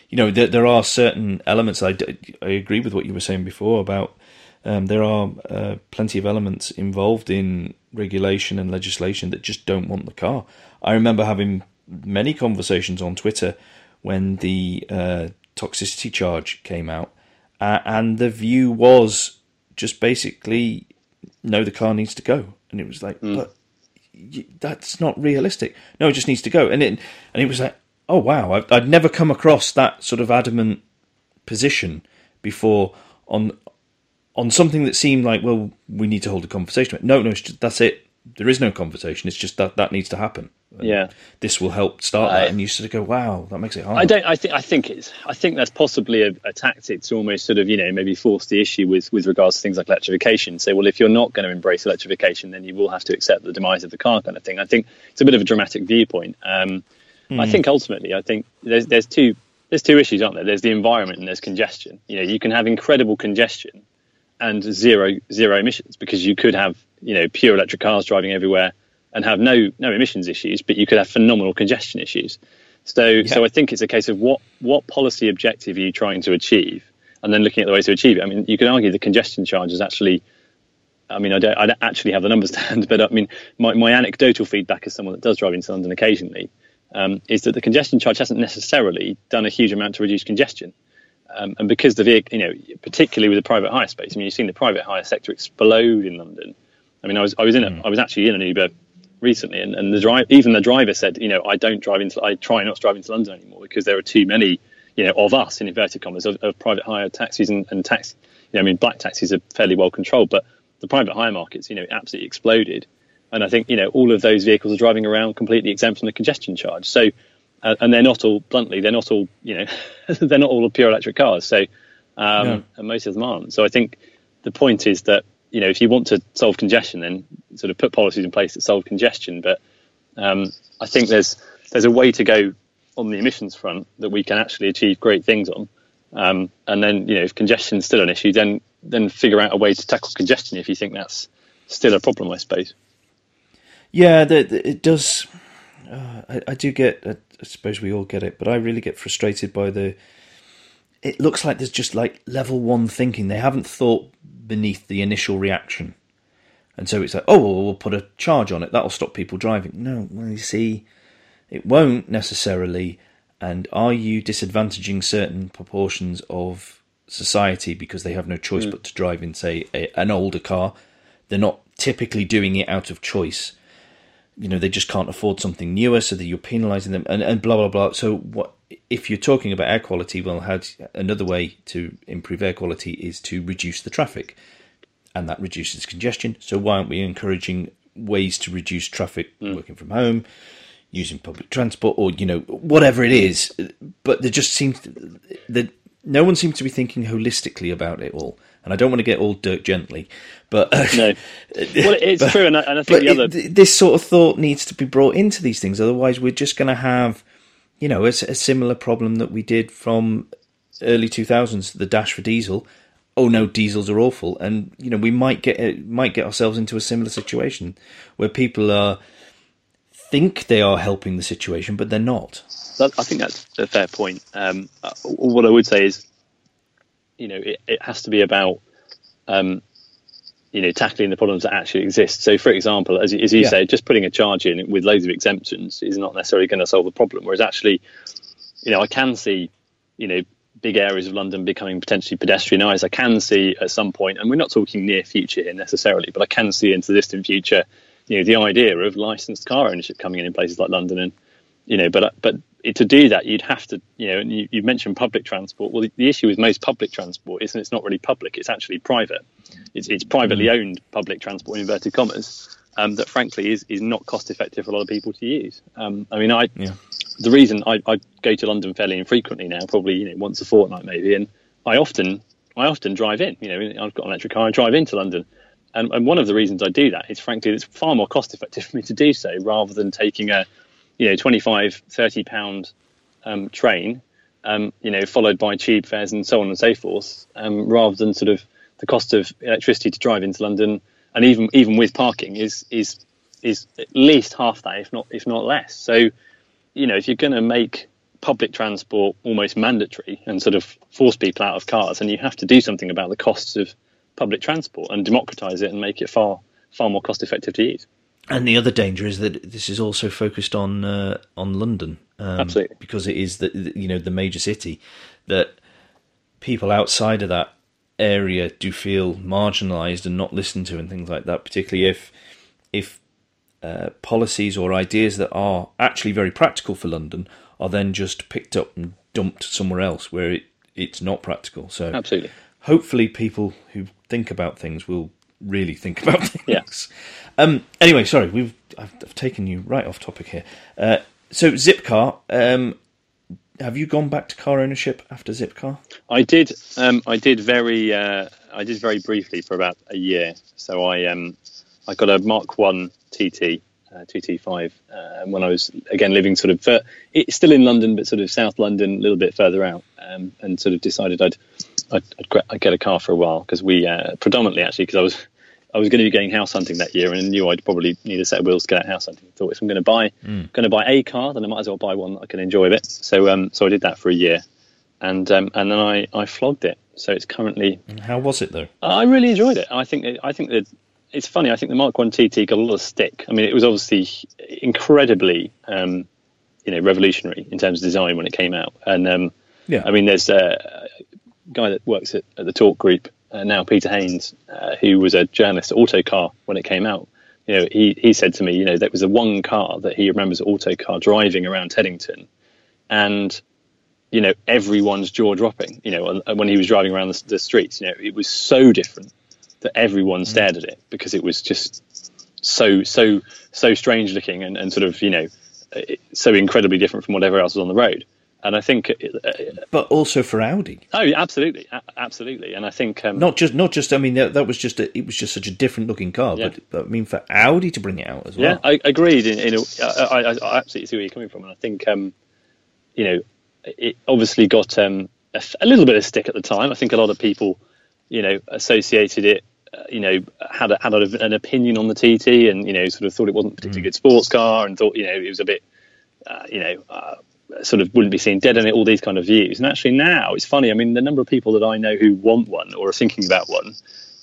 you know, there, there are certain elements. I, I agree with what you were saying before about um, there are uh, plenty of elements involved in regulation and legislation that just don't want the car. I remember having many conversations on Twitter when the uh, toxicity charge came out, uh, and the view was just basically no, the car needs to go, and it was like, mm. but that's not realistic. No, it just needs to go, and it and it was like, oh wow, I've, I'd never come across that sort of adamant position before on on something that seemed like, well, we need to hold a conversation. No, no, just, that's it. There is no conversation. It's just that that needs to happen. Yeah, this will help start I, that, and you sort of go, wow, that makes it hard. I don't. I think. I think it's. I think that's possibly a, a, tactic to almost sort of, you know, maybe force the issue with with regards to things like electrification. Say, well, if you're not going to embrace electrification, then you will have to accept the demise of the car, kind of thing. I think it's a bit of a dramatic viewpoint. Um, Mm. I hmm. think ultimately, I think there's there's two there's two issues, aren't there? There's the environment and there's congestion. You know, you can have incredible congestion and zero zero emissions because you could have you know pure electric cars driving everywhere and have no no emissions issues, but you could have phenomenal congestion issues. So yeah. so I think it's a case of what what policy objective are you trying to achieve, and then looking at the ways to achieve it. I mean, you can argue the congestion charge is actually. I mean, I don't, I don't actually have the numbers [LAUGHS] to hand, but I mean, my, my anecdotal feedback as someone that does drive into London occasionally um, is that the congestion charge hasn't necessarily done a huge amount to reduce congestion. Um, and because the vehicle, you know, particularly with the private hire space, I mean, you've seen the private hire sector explode in London. I mean, I was I was in a, mm. I was actually in an Uber recently, and, and the drive even the driver said, you know, I don't drive into I try not to drive into London anymore because there are too many, you know, of us in inverted commas of, of private hire taxis and, and tax. You know, I mean, black taxis are fairly well controlled, but the private hire markets, you know, absolutely exploded. And I think you know all of those vehicles are driving around completely exempt from the congestion charge. So, uh, and they're not all bluntly, they're not all you know, [LAUGHS] they're not all pure electric cars. So, um, yeah. and most of them aren't. So I think the point is that you know if you want to solve congestion, then sort of put policies in place that solve congestion. But um, I think there's there's a way to go on the emissions front that we can actually achieve great things on. Um, and then you know if congestion is still an issue, then then figure out a way to tackle congestion if you think that's still a problem, I suppose. Yeah, the, the, it does. Uh, I, I, do get. I suppose we all get it, but I really get frustrated by the. It looks like there's just like level one thinking. They haven't thought beneath the initial reaction, and so it's like, oh, well, we'll put a charge on it. That'll stop people driving. No, well, you see, it won't necessarily. And are you disadvantaging certain proportions of society because they have no choice mm. but to drive in, say, a, an older car? They're not typically doing it out of choice you know they just can't afford something newer, so that you're penalising them, and, and blah blah blah. So what if you're talking about air quality? Well, how another way to improve air quality is to reduce the traffic, and that reduces congestion. So why aren't we encouraging ways to reduce traffic mm. working from home? using public transport or you know whatever it is. But there just seems that no one seems to be thinking holistically about it all. And I don't want to get all Dirk Gently, but uh, no, well, [LAUGHS] it's but, true, and I, and I think the other it, this sort of thought needs to be brought into these things. Otherwise, we're just going to have, you know, a, a similar problem that we did from early two thousands, the dash for diesel. Oh no, diesels are awful, and you know we might get might get ourselves into a similar situation where people are think they are helping the situation, but they're not. I think that's a fair point. Um, uh, what I would say is, you know, it, it has to be about, um, you know, tackling the problems that actually exist. So, for example, as, as you yeah. say, just putting a charge in with loads of exemptions is not necessarily going to solve the problem. Whereas actually, you know, I can see, you know, big areas of London becoming potentially pedestrianised. I can see at some point, and we're not talking near future here necessarily, but I can see into the distant future, you know, the idea of licensed car ownership coming in in places like London and you know, but but to do that, you'd have to, you know, and you, you mentioned public transport. Well, the, the, issue with most public transport isn't it's not really public; it's actually private. It's, it's privately mm. owned public transport, in inverted commas, um, that frankly is is not cost effective for a lot of people to use. Um, I mean, I yeah. the reason I, I go to London fairly infrequently now, probably you know once a fortnight maybe, and I often I often drive in. You know, I've got an electric car, I drive into London. And, and one of the reasons I do that is, frankly, it's far more cost effective [LAUGHS] for me to do so rather than taking a you know 25 30 pound um, train um, you know followed by tube fares and so on and so forth um, rather than sort of the cost of electricity to drive into London and even even with parking is is is at least half that if not if not less. So you know if you're going to make public transport almost mandatory and sort of force people out of cars and you have to do something about the costs of public transport and democratize it and make it far far more cost effective to use and the other danger is that this is also focused on uh, on London, um, absolutely, because it is the, you know the major city that people outside of that area do feel marginalised and not listened to and things like that. Particularly if if uh, policies or ideas that are actually very practical for London are then just picked up and dumped somewhere else where it, it's not practical. So absolutely, hopefully, people who think about things will really think about [LAUGHS] things. Yeah. Um, anyway, sorry, we've I've, I've, taken you right off topic here. Uh, so Zipcar, um, have you gone back to car ownership after Zipcar? I did. Um, I did very. Uh, I did very briefly for about a year. So I um, I got a Mark One TT. Uh, TT5 uh, when I was again living sort of uh, it's still in London but sort of South London a little bit further out um, and sort of decided I'd I'd, I'd, get a car for a while because we uh, predominantly actually because I was I was going to be going house hunting that year and knew I'd probably need a set of wheels to get out house hunting. Thought if I'm going to buy mm. going to buy a car, then I might as well buy one that I can enjoy a bit. So um, so I did that for a year, and um, and then I, I flogged it. So it's currently. How was it though? I really enjoyed it. I think I think that it's funny. I think the Mark One TT got a lot of stick. I mean, it was obviously incredibly um, you know revolutionary in terms of design when it came out, and um, yeah, I mean, there's a guy that works at, at the Talk Group uh, now Peter Haynes, uh, who was a journalist at Autocar when it came out, you know, he, he said to me, you know, there was the one car that he remembers Autocar driving around Teddington, and you know, everyone's jaw dropping. You know, when he was driving around the, the streets, you know, it was so different that everyone mm. stared at it because it was just so so so strange looking and, and sort of you know so incredibly different from whatever else was on the road and I think, uh, but also for Audi. Oh, absolutely, absolutely, and I think um, not just not just. I mean, that, that, was just a, it was just such a different looking car, yeah. but, but I mean for Audi to bring it out as well. Yeah, I agreed. In, in a, I, I, I absolutely see where you're coming from, and I think um, you know it obviously got um, a, a, little bit of stick at the time. I think a lot of people, you know, associated it. Uh, you know, had a, had a, an opinion on the TT, and you know, sort of thought it wasn't a particularly mm. good sports car, and thought you know it was a bit, uh, you know, uh, sort of wouldn't be seen dead in it, all these kind of views. And actually now it's funny. I mean, the number of people that I know who want one or are thinking about one,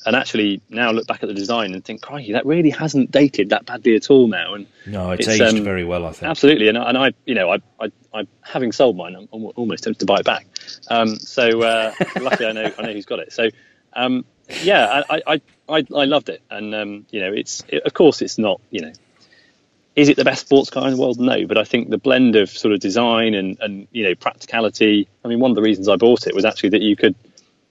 and actually now look back at the design and think, crikey, that really hasn't dated that badly at all now. And no, it's, it's aged um, very well, I think. Absolutely, and, and I, you know, I, I, I having sold mine, I'm almost tempted to buy it back. Um, so uh, luckily, I know, I know who's got it. So. Um, yeah, I, I, I, I loved it, and um, you know, it's it, of course it's not you know is it the best sports car in the world? No, but I think the blend of sort of design and, and you know practicality. I mean, one of the reasons I bought it was actually that you could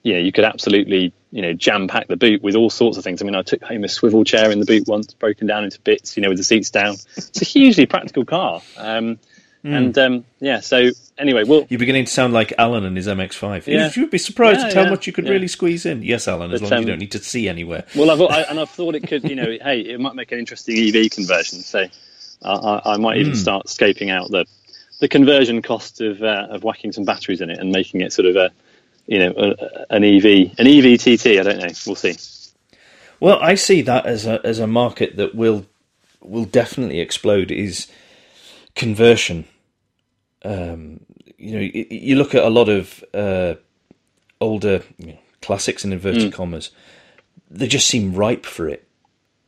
you know, you could absolutely, you know, jam pack the boot with all sorts of things. I mean, I took home a swivel chair in the boot once, broken down into bits, you know, with the seats down. It's a hugely practical car. Um, mm. And um, yeah, so anyway, well, you're beginning to sound like Alan and his MX-5. Yeah. You'd be surprised yeah, at how yeah, much you could really squeeze in. Yes, Alan, as but, long as you um, don't need to see anywhere. Well, I've, I, and I've thought it could, you know, [LAUGHS] hey, it might make an interesting EV conversion. So I, I might even mm. start scoping out the the conversion cost of uh, of whacking some batteries in it and making it sort of a you know a, an EV an EV TT. I don't know. We'll see. Well, I see that as a as a market that will will definitely explode. Is conversion. Um, you know, you, you, look at a lot of uh, older you know, classics in inverted mm. commas. They just seem ripe for it.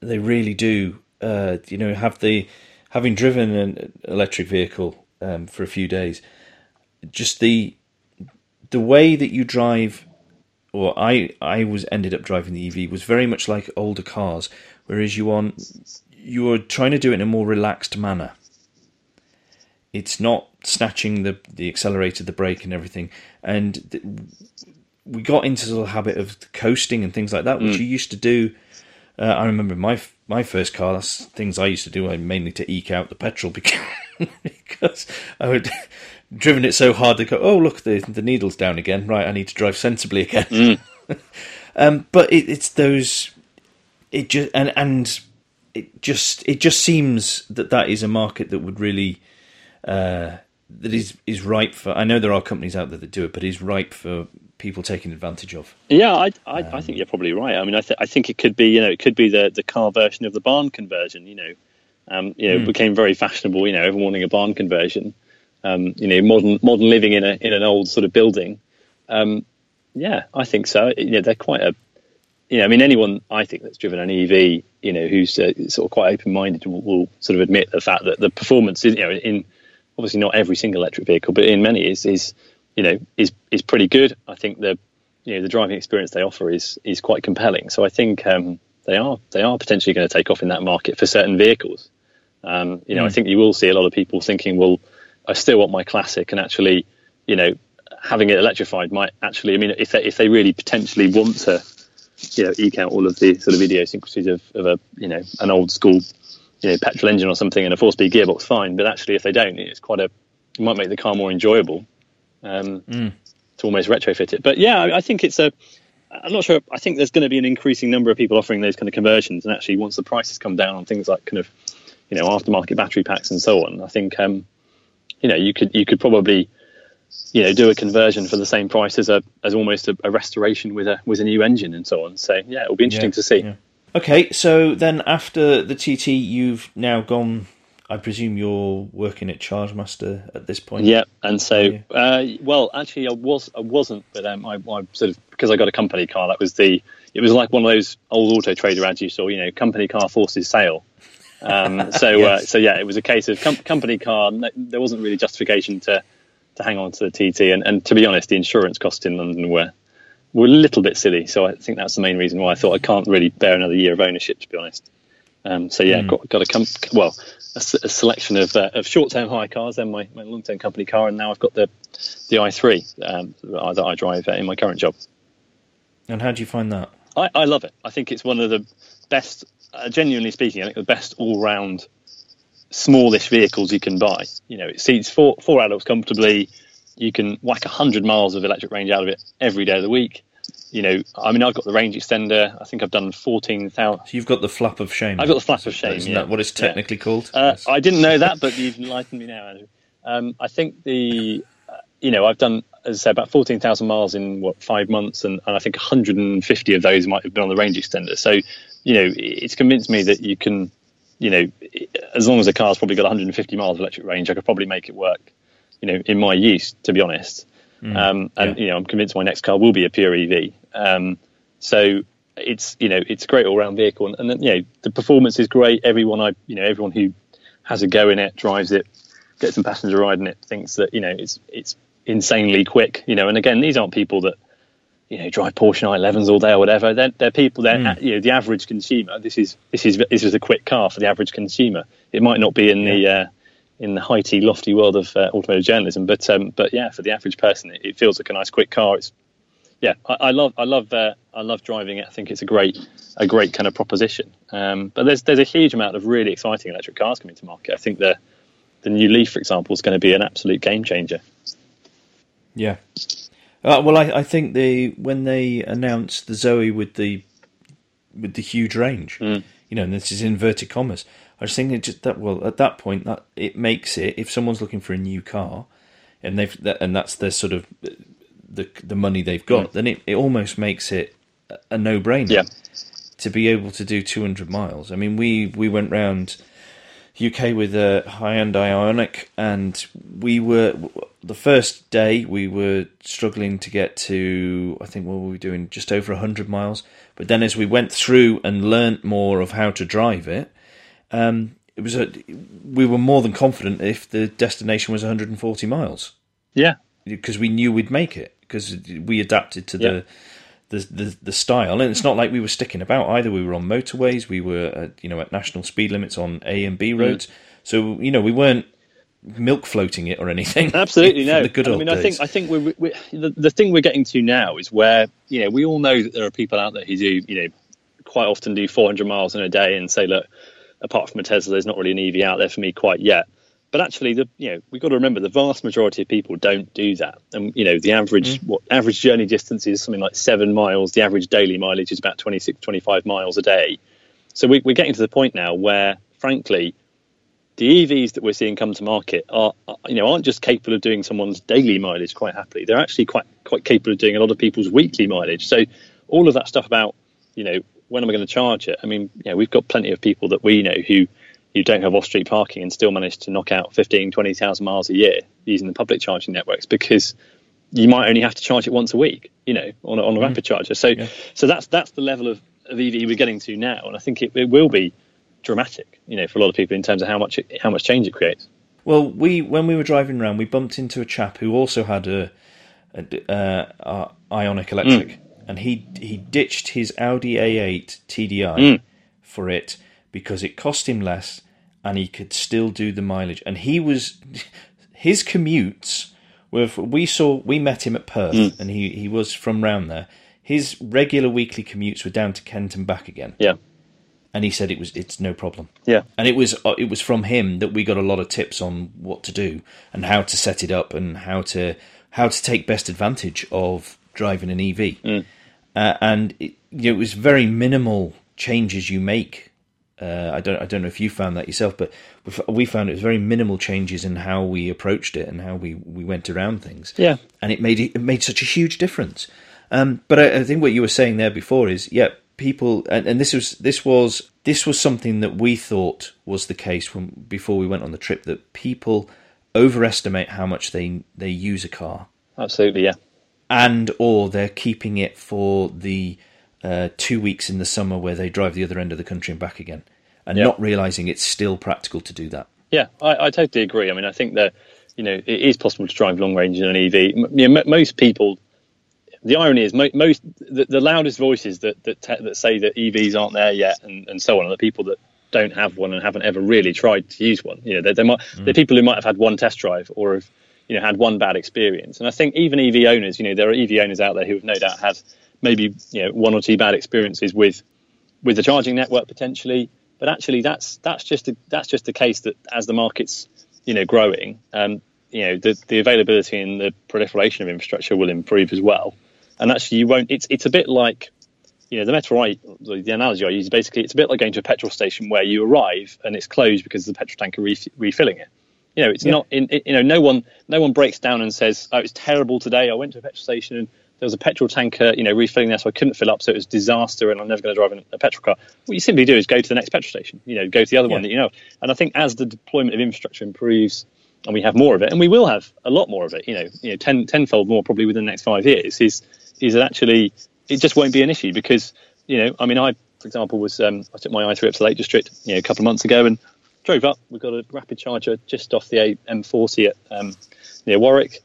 They really do. Uh, you know, have the having driven an electric vehicle um, for a few days, just the the way that you drive, or I I was ended up driving the EV was very much like older cars, whereas you want you are trying to do it in a more relaxed manner. It's not snatching the the accelerator, the brake, and everything, and th- we got into the habit of coasting and things like that, which mm. you used to do. Uh, I remember my my first car, that's things I used to do, I mainly to eke out the petrol [LAUGHS] because, because I would driven it so hard to go, oh look, the the needle's down again. Right, I need to drive sensibly again. Mm. [LAUGHS] um, but it, it's those, it just and and it just it just seems that that is a market that would really. Uh, that is is ripe for. I know there are companies out there that do it, but is ripe for people taking advantage of. Yeah, I I, um, I think you're probably right. I mean, I, th- I think it could be you know it could be the the car version of the barn conversion. You know, um, you know, mm. it became very fashionable. You know, everyone wanting a barn conversion. Um, you know, modern modern living in a in an old sort of building. Um, yeah, I think so. You know, they're quite a. You know, I mean, anyone I think that's driven an EV, you know, who's uh, sort of quite open minded will, will, sort of admit the fact that the performance is, you know, in obviously not every single electric vehicle, but in many is is you know is is pretty good. I think the you know the driving experience they offer is is quite compelling. So I think um, they are they are potentially going to take off in that market for certain vehicles. Um, you know, mm. I think you will see a lot of people thinking, well, I still want my classic, and actually, you know, having it electrified might actually. I mean, if they, if they really potentially want to, you know, eke out all of the sort of idiosyncrasies of, of a you know an old school you know petrol engine or something and a four speed gearbox, fine. But actually, if they don't, it's quite a it might make the car more enjoyable um, mm. to almost retrofit it. But yeah, I, I think it's a. I'm not sure. I think there's going to be an increasing number of people offering those kind of conversions, and actually, once the prices come down on things like kind of, you know, aftermarket battery packs and so on, I think, um, you know, you could you could probably, you know, do a conversion for the same price as a as almost a, a restoration with a with a new engine and so on. So yeah, it'll be interesting yeah, to see. Yeah. Okay, so then after the TT, you've now gone. I presume you're working at Chargemaster at this point. Yeah, and so uh, well, actually, I was I wasn't, but um, I, I, sort of because I got a company car. That was the it was like one of those old Auto Trader ads you saw. You know, company car forces sale. Um, [LAUGHS] so uh, yes. uh, so yeah, it was a case of com- company car. There wasn't really justification to to hang on to the TT, and, and to be honest, the insurance costs in London were were a little bit silly. So I think that's the main reason why I thought I can't really bear another year of ownership, to be honest. Um, so yeah, mm. got got a com- well a, a selection of uh, of short term hire cars, then my, my long term company car, and now I've got the the i3 um, that I drive uh, in my current job. And how do you find that? I, I love it. I think it's one of the best. Uh, genuinely speaking, I think the best all round smallish vehicles you can buy. You know, it seats four four adults comfortably. You can whack hundred miles of electric range out of it every day of the week you know, I mean, I've got the range extender. I think I've done fourteen thousand. So you've got the flap of shame. I've got the flap of shame. Isn't yeah. that what it's technically yeah. called? Uh, yes. I didn't know that, but you've enlightened me now, Andrew. Um, I think the, uh, you know, I've done, as I say, about fourteen thousand miles in what five months, and, and I think 150 of those might have been on the range extender. So, you know, it's convinced me that you can, you know, as long as the car's probably got 150 miles of electric range, I could probably make it work, you know, in my use. To be honest. Mm, um, and yeah. you know, I'm convinced my next car will be a pure EV. Um, so it's you know it's a great all round vehicle, and, and you know the performance is great. Everyone I you know everyone who has a go in it, drives it, gets some passenger ride in it, thinks that you know it's it's insanely quick. You know, and again, these aren't people that you know drive Porsche 911s all day or whatever. They're, they're people. They're mm. you know the average consumer. This is this is this is a quick car for the average consumer. It might not be in yeah. the uh, in the high tea lofty world of uh, automotive journalism, but um, but yeah, for the average person, it, it feels like a nice quick car. It's yeah, I, I love I love uh, I love driving it. I think it's a great a great kind of proposition. Um, but there's there's a huge amount of really exciting electric cars coming to market. I think the the new Leaf, for example, is going to be an absolute game changer. Yeah. Uh, well, I, I think they when they announced the Zoe with the with the huge range, Mm. you know, and this is inverted commas. I was thinking just that. Well, at that point, that it makes it if someone's looking for a new car, and they've and that's their sort of the the money they've got, Mm. then it, it almost makes it a- no brainer. Yeah. To be able to do 200 miles. I mean, we we went round UK with a Hyundai Ioniq, and we were the first day we were struggling to get to. I think what were we doing? Just over hundred miles. But then as we went through and learnt more of how to drive it, um, it was a. We were more than confident if the destination was 140 miles Yeah, because we knew we'd make it because we adapted to Yeah. the, the the the style and it's not like we were sticking about either we were on motorways we were at, you know at national speed limits on A and Mm. B roads so you know we weren't milk floating it or anything [LAUGHS] absolutely [LAUGHS] no. the good I old mean, days. I think I think we're, we the, the thing we're getting to now is where you know we all know that there are people out there who do you know quite often do 400 miles in a day and say, look, apart from a Tesla, there's not really an EV out there for me quite yet. But actually, the you know we've got to remember the vast majority of people don't do that, and you know the average mm. what average journey distance is something like seven miles. The average daily mileage is about 26, 25 miles a day. So we, we're getting to the point now where, frankly, the EVs that we're seeing come to market are, are, you know, aren't just capable of doing someone's daily mileage quite happily. They're actually quite quite capable of doing a lot of people's weekly mileage. So all of that stuff about, you know, when am I going to charge it? I mean, know, we've got plenty of people that we know who who don't have off-street parking and still manage to knock out 15, 20,000 miles a year using the public charging networks because you might only have to charge it once a week, you know, on a, on a rapid charger. So, so that's that's the level of, of EV we're getting to now, and I think it, it will be dramatic, you know, for a lot of people in terms of how much it, how much change it creates. Well, we when we were driving around, we bumped into a chap who also had a, a, uh, a Ioniq Electric, Mm. And he he ditched his Audi A8 TDI Mm. for it because it cost him less, and he could still do the mileage. And he was his commutes were we saw we met him at Perth, Mm. and he he was from round there. His regular weekly commutes were down to Kent and back again, Yeah, and he said it was it's no problem yeah, and it was uh, it was from him that we got a lot of tips on what to do and how to set it up and how to how to take best advantage of driving an EV. Uh, and it, you know, it was very minimal changes you make. Uh, I don't I don't know if you found that yourself, but we found it was very minimal changes in how we approached it and how we, we went around things. Yeah. and it made it, it made such a huge difference. Um, but I, I think what you were saying there before is, yeah, people, and, and this was this was this was something that we thought was the case when before we went on the trip that people overestimate how much they they use a car, absolutely, yeah, and or they're keeping it for the uh, two weeks in the summer where they drive the other end of the country and back again, and Yeah. not realizing it's still practical to do that. yeah. I, I totally agree. I mean, I think that you know it is possible to drive long range in an EV. M- You know, m- most people. The irony is, mo- most the, the loudest voices that that, te- that say that EVs aren't there yet, and, and so on, are the people that don't have one and haven't ever really tried to use one. You know, they, they might they're people who might have had one test drive or have you know had one bad experience. And I think even EV owners, you know, there are EV owners out there who have no doubt had maybe you know one or two bad experiences with with the charging network potentially. But actually, that's that's just a, that's just a case that as the market's you know growing, um, you know the, the availability and the proliferation of infrastructure will improve as well. And actually, you won't. It's it's a bit like you know the metaphor I the the analogy I use basically it's a bit like going to a petrol station where you arrive and it's closed because the petrol tanker ref- refilling it. You know, it's not in it, you know no one no one breaks down and says oh it's terrible today. I went to a petrol station and there was a petrol tanker you know refilling there so I couldn't fill up so it was disaster and I'm never going to drive in a petrol car. What you simply do is go to the next petrol station. You know, go to the other one that you know. And I think as the deployment of infrastructure improves and we have more of it, and we will have a lot more of it. You know, you know, ten tenfold more probably within the next five years. Is is that actually it just won't be an issue because you know, I mean, I for example was um, I took my i3 up to Lake District you know a couple of months ago and drove up. We've got a rapid charger just off the M40 at um, near Warwick.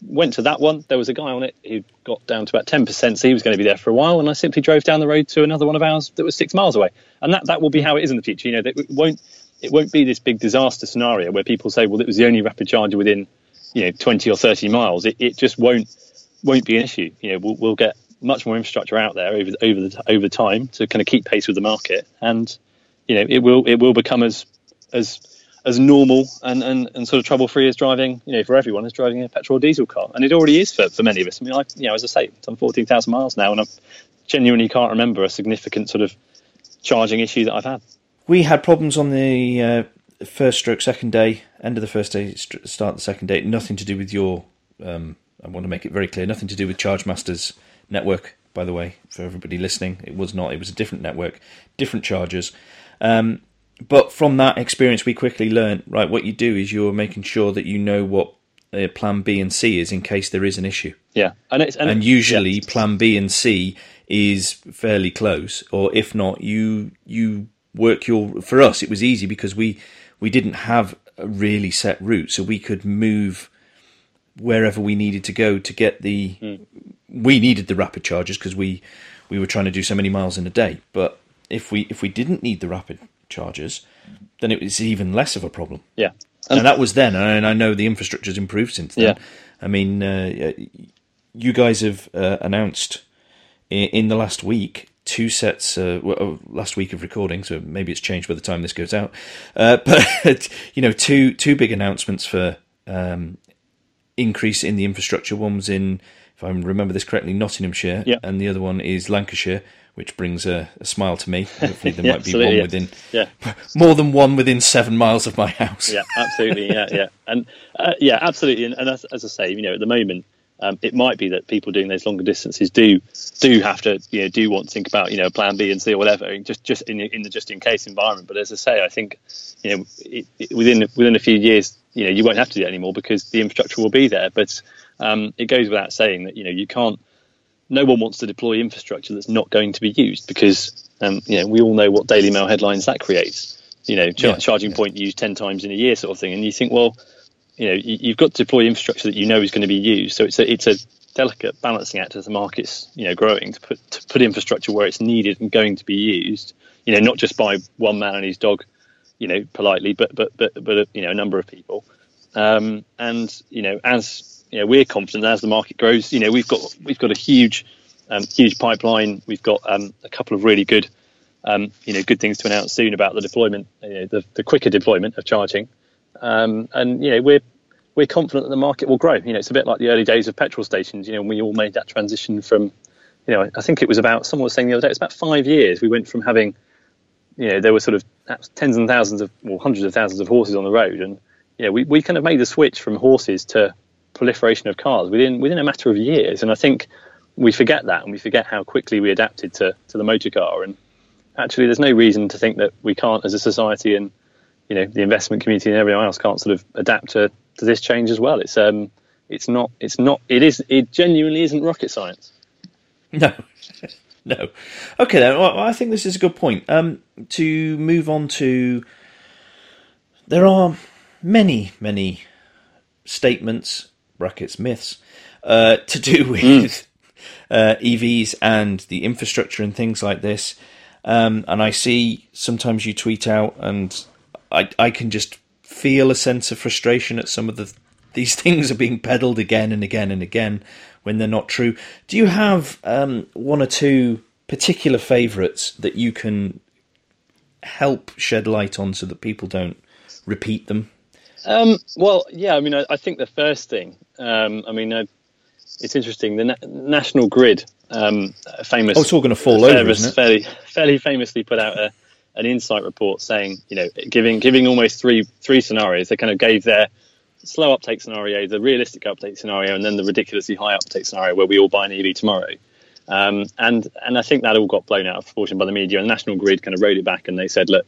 Went to that one. There was a guy on it who got down to about ten percent, so he was going to be there for a while. And I simply drove down the road to another one of ours that was six miles away. And that, that will be how it is in the future. You know, it won't it won't be this big disaster scenario where people say, well, it was the only rapid charger within you know 20 or 30 miles. It, it just won't won't be an issue. You know, we'll, we'll get much more infrastructure out there over over the over time to kind of keep pace with the market, and you know, it will it will become as as as normal and, and, and sort of trouble free as driving, you know, for everyone as driving a petrol or diesel car. And it already is for, for many of us. I mean, I, you know, as I say, it's on 14,000 miles now and I genuinely can't remember a significant sort of charging issue that I've had. We had problems on the uh, first stroke second day, end of the first day, start the second day. Nothing to do with your, um, I want to make it very clear, nothing to do with ChargeMaster's network, by the way, for everybody listening. It was not, it was a different network, different chargers. Um, but from that experience, we quickly learned right. What you do is you're making sure that you know what uh, Plan B and C is in case there is an issue. Yeah, and and, and, usually yeah. Plan B and C is fairly close, or if not, you you work your. For us, it was easy because we we didn't have a really set route, so we could move wherever we needed to go to get the. Mm. We needed the rapid charges because we we were trying to do so many miles in a day, but if we if we didn't need the rapid chargers, then it was even less of a problem. Yeah, and, and that was then, and I know the infrastructure's improved since then. Yeah. I mean, uh, you guys have uh, announced in, in, the last week two sets. Uh, well, last week of recording, so maybe it's changed by the time this goes out. Uh, [LAUGHS] but you know, two two big announcements for um, increase in the infrastructure. One was in, if I remember this correctly, Nottinghamshire, yeah. and the other one is Lancashire which brings a, a smile to me. Hopefully, there [LAUGHS] yeah, might be one yeah. within, yeah, [LAUGHS] more than one within seven miles of my house. Yeah, absolutely, yeah, yeah, [LAUGHS] and uh, yeah, absolutely. And, and as, as, I say, you know, at the moment, um, it might be that people doing those longer distances do do have to, you know, do want to think about, you know, Plan B and C or whatever, just just in, in the just in case environment. But as I say, I think, you know, it, it, within within a few years, you know, you won't have to do that anymore because the infrastructure will be there. But um, it goes without saying that you know you can't no one wants to deploy infrastructure that's not going to be used because um, you know we all know what Daily Mail headlines that creates. You know, yeah, charging yeah. point used ten times in a year, sort of thing, and you think, well, you know, you, have got to deploy infrastructure that you know is going to be used. So it's a it's a delicate balancing act as the market's you know growing to put to put infrastructure where it's needed and going to be used. You know, not just by one man and his dog, you know, politely, but but but but you know, a number of people. Um, and you know, as you know, we're confident as the market grows. You know, we've got we've got a huge um, huge pipeline. We've got um, a couple of really good um, you know good things to announce soon about the deployment, you know, the, the quicker deployment of charging. Um, and you know, we're we're confident that the market will grow. You know, it's a bit like the early days of petrol stations. You know, when we all made that transition from, you know, I think it was about someone was saying the other day, it's about five years. We went from having, you know, there were sort of tens and thousands of, well, hundreds of thousands of horses on the road, and know, we, we kind of made the switch from horses to proliferation of cars within within a matter of years. And I think we forget that, and we forget how quickly we adapted to to the motor car. And actually, there's no reason to think that we can't, as a society, and you know, the investment community and everyone else can't sort of adapt to, to this change as well. It's um, it's not, it's not, it is, it genuinely isn't rocket science. [LAUGHS] No. [LAUGHS] no. Okay, then. Well, I think this is a good point. Um, to move on to, there are many, many statements brackets myths uh, to do [LAUGHS] with mm. uh, EVs and the infrastructure and things like this. Um, and I see sometimes you tweet out, and I I can just feel a sense of frustration at some of the these [LAUGHS] things are being peddled again and again and again when they're not true. Do you have um, one or two particular favourites that you can help shed light on so that people don't repeat them? Um, well, yeah, I mean, I, I think the first thing, um, I mean, it's interesting. The Na- National Grid, um, famous. Oh, it's all going to fall over, isn't it? Fairly, fairly famously put out a, an insight report saying, you know, giving giving almost three three scenarios. They kind of gave their slow uptake scenario, the realistic uptake scenario, and then the ridiculously high uptake scenario where we all buy an EV tomorrow. Um, and and I think that all got blown out of proportion by the media. And National Grid kind of wrote it back and they said, look,